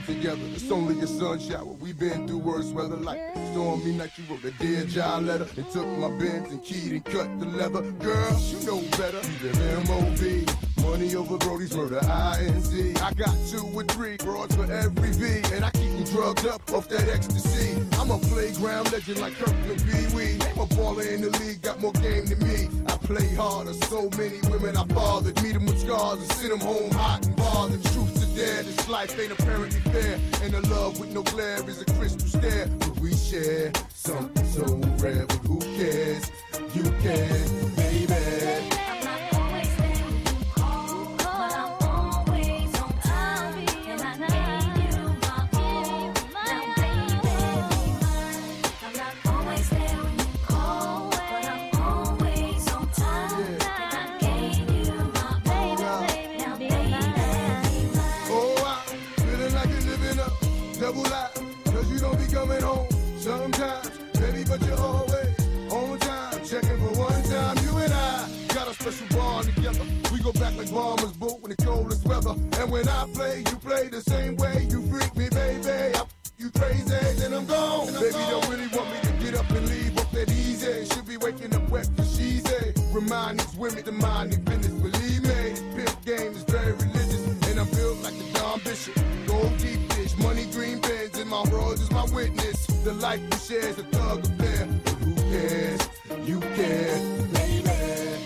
It together. It's only a sun shower. we been through worse weather like stormy night. You wrote a dear letter and took my bins and keyed and cut the leather. Girl, you know better. You live M.O.B. Money over Brody's murder, I-N-C. I got two or three broads for every V. And I keep them drugged up off that ecstasy. I'm a playground legend like Kirkland Pee Wee. Name a baller in the league, got more game than me. I play harder, so many women I bothered. Meet them with scars and send them home hot and bothered. Truth to dare, this life ain't apparently fair. And the love with no glare is a crystal stare. But we share something so rare, but who cares? You can, baby. Go back like bombers boot when the coldest weather. And when I play, you play the same way. You freak me, baby. I f- you crazy, then I'm gone. And baby, don't really want me to get up and leave up that easy. Should be waking up wet for she's a. Remind these women to mind their business. Believe me, this pimp game is very religious. And I'm built like a Don Bishop. Gold deep dish, money green bins, and my world is my witness. The life we share is a thug affair. But who cares? You care, baby.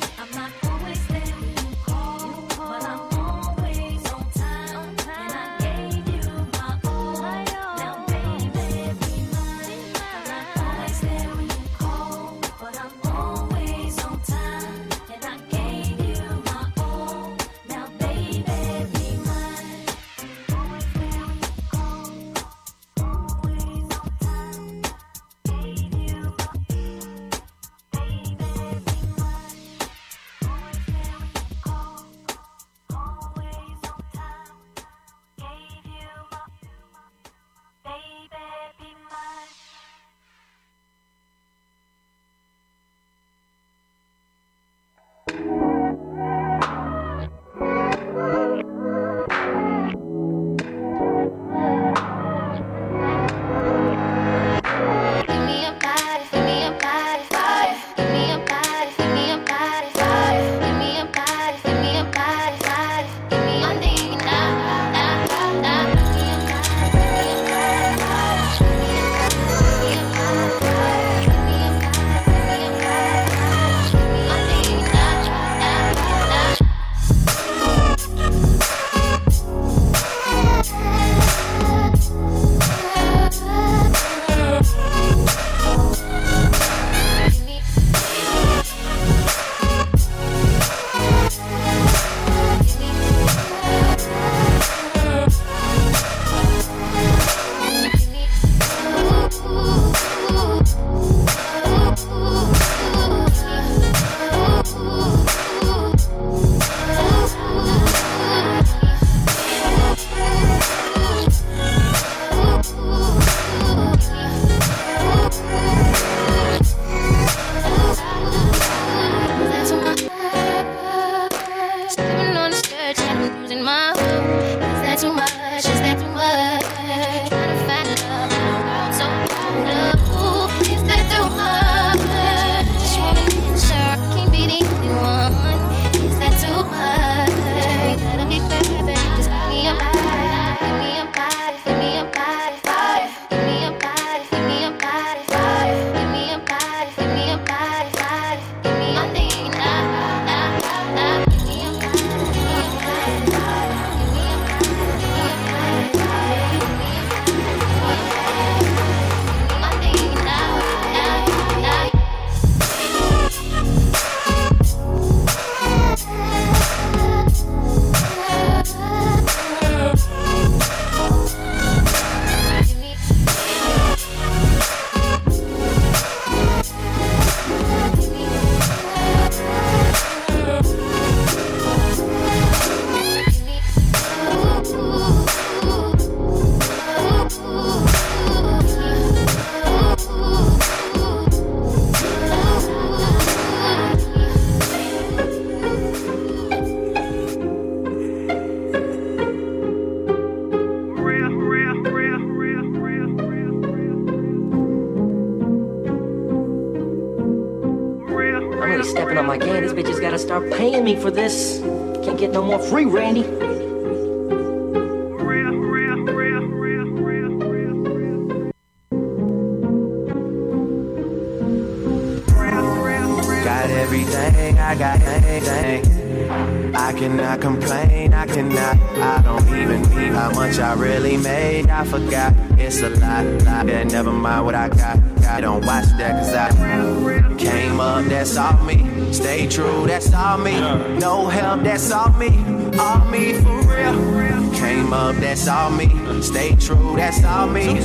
aiming for this.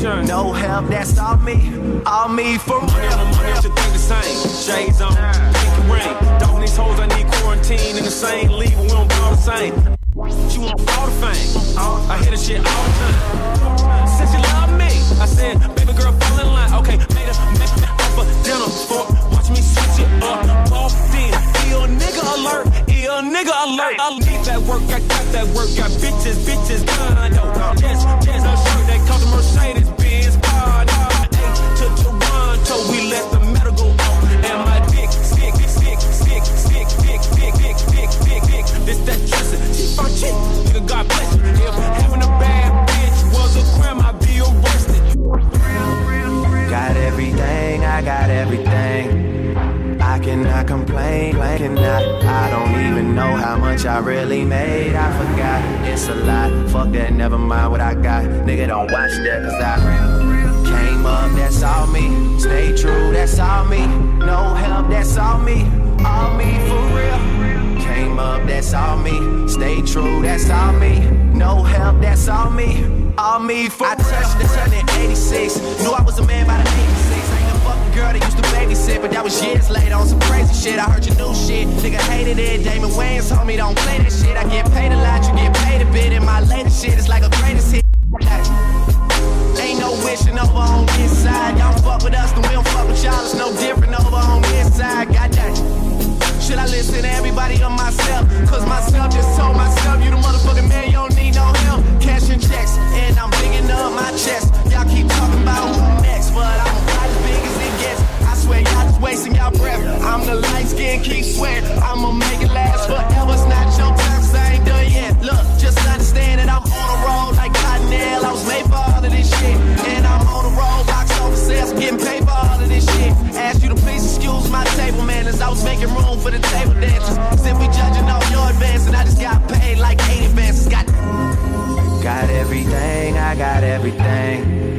All. No help, that's all me. All me for real. should think the same. Shades on, pink rain. Dogging these hoes, I need quarantine in the same league, but we don't all the same. You want all the fame. I hear the shit all the time. Since you love me, I said, baby girl, fall in line. Okay, made a make me offer dinner for watch me switch it up. Walked in, ill nigga alert, ill nigga alert. I need that work, I got that work, got bitches, bitches, condo. Yes, yes, my nigga, God bless. If having a bad bitch was a crime, I'd be arrested. Got everything, I got everything. I cannot complain, I cannot. I don't even know how much I really made. I forgot, it's a lot. Fuck that, never mind what I got. Nigga, don't watch that, cause I came up, that's all me. Stay true, that's all me. No help, that's all me. All me for real. Up, that's all me. Stay true, that's all me. No help, that's all me. All me for I touched the sun in 86. Knew I was a man by the 86. Ain't the fucking girl that used to babysit, but that was years later on some crazy shit. I heard your new shit. Nigga hated it. Damon Wayans told me don't play that shit. I get paid a lot, you get paid a bit. And my latest shit is like a greatest hit. Ain't no wishing over on this side. Y'all fuck with us, then we don't fuck with y'all. It's no different over on this side. Goddamn. Should I listen to everybody or myself? Cause myself just told myself, you the motherfucking man, you don't need no help. Cashing checks, and I'm bigging up my chest. Y'all keep talking about who next, but I'm about as big as it gets. I swear, y'all just wasting y'all breath. I'm the light skin, keep sweating. I'ma make it last forever. It's not your time, 'cause I ain't done yet. Look, just understand that I'm on a roll like Cottonelle. I was made for all of this shit. And I'm on a roll, box office sales, getting paid for all of this shit. Ask you to excuse my table manners. I was making room for the table dancers. Since we judging all your advances, I just got paid like eight advances. Got Got everything, I got everything.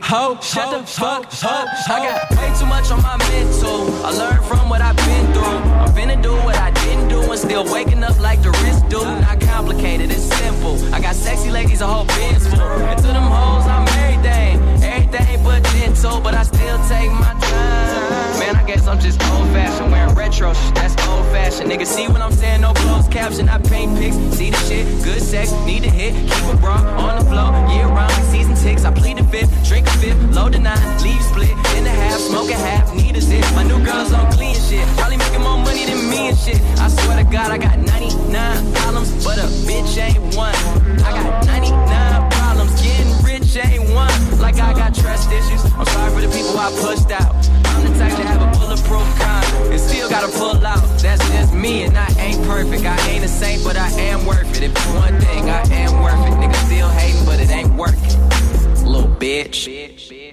Ho, shut the fuck up. I got way too much on my mental. I learned from what I've been through. I'm finna do what I didn't do and still waking up like the wrist do. Not complicated, it's simple. I got sexy ladies, a whole biz full. And to them hoes, I'm everything. Everything but gentle, but I still take my time. Guess I'm just old fashioned. Wearing retro shit, that's old fashioned. Nigga, see what I'm saying? No closed caption. I paint pics. See the shit, good sex, need a hit. Keep a bra on the floor, year round season ticks. I plead the fifth, drink a fifth, load the nine, leave split in a half, smoke a half, need a zip. My new girl's on clean shit, probably making more money than me and shit. I swear to God, I got 99 problems, but a bitch ain't one. I got 99 problems, getting rich ain't one. Like I got trust issues. I'm sorry for the people I pushed out. I'm the type to have a bulletproof con and still gotta pull out. That's just me, and I ain't perfect. I ain't a saint, but I am worth it. If it's one thing, I am worth it. Nigga still hating, but it ain't working. Little bitch.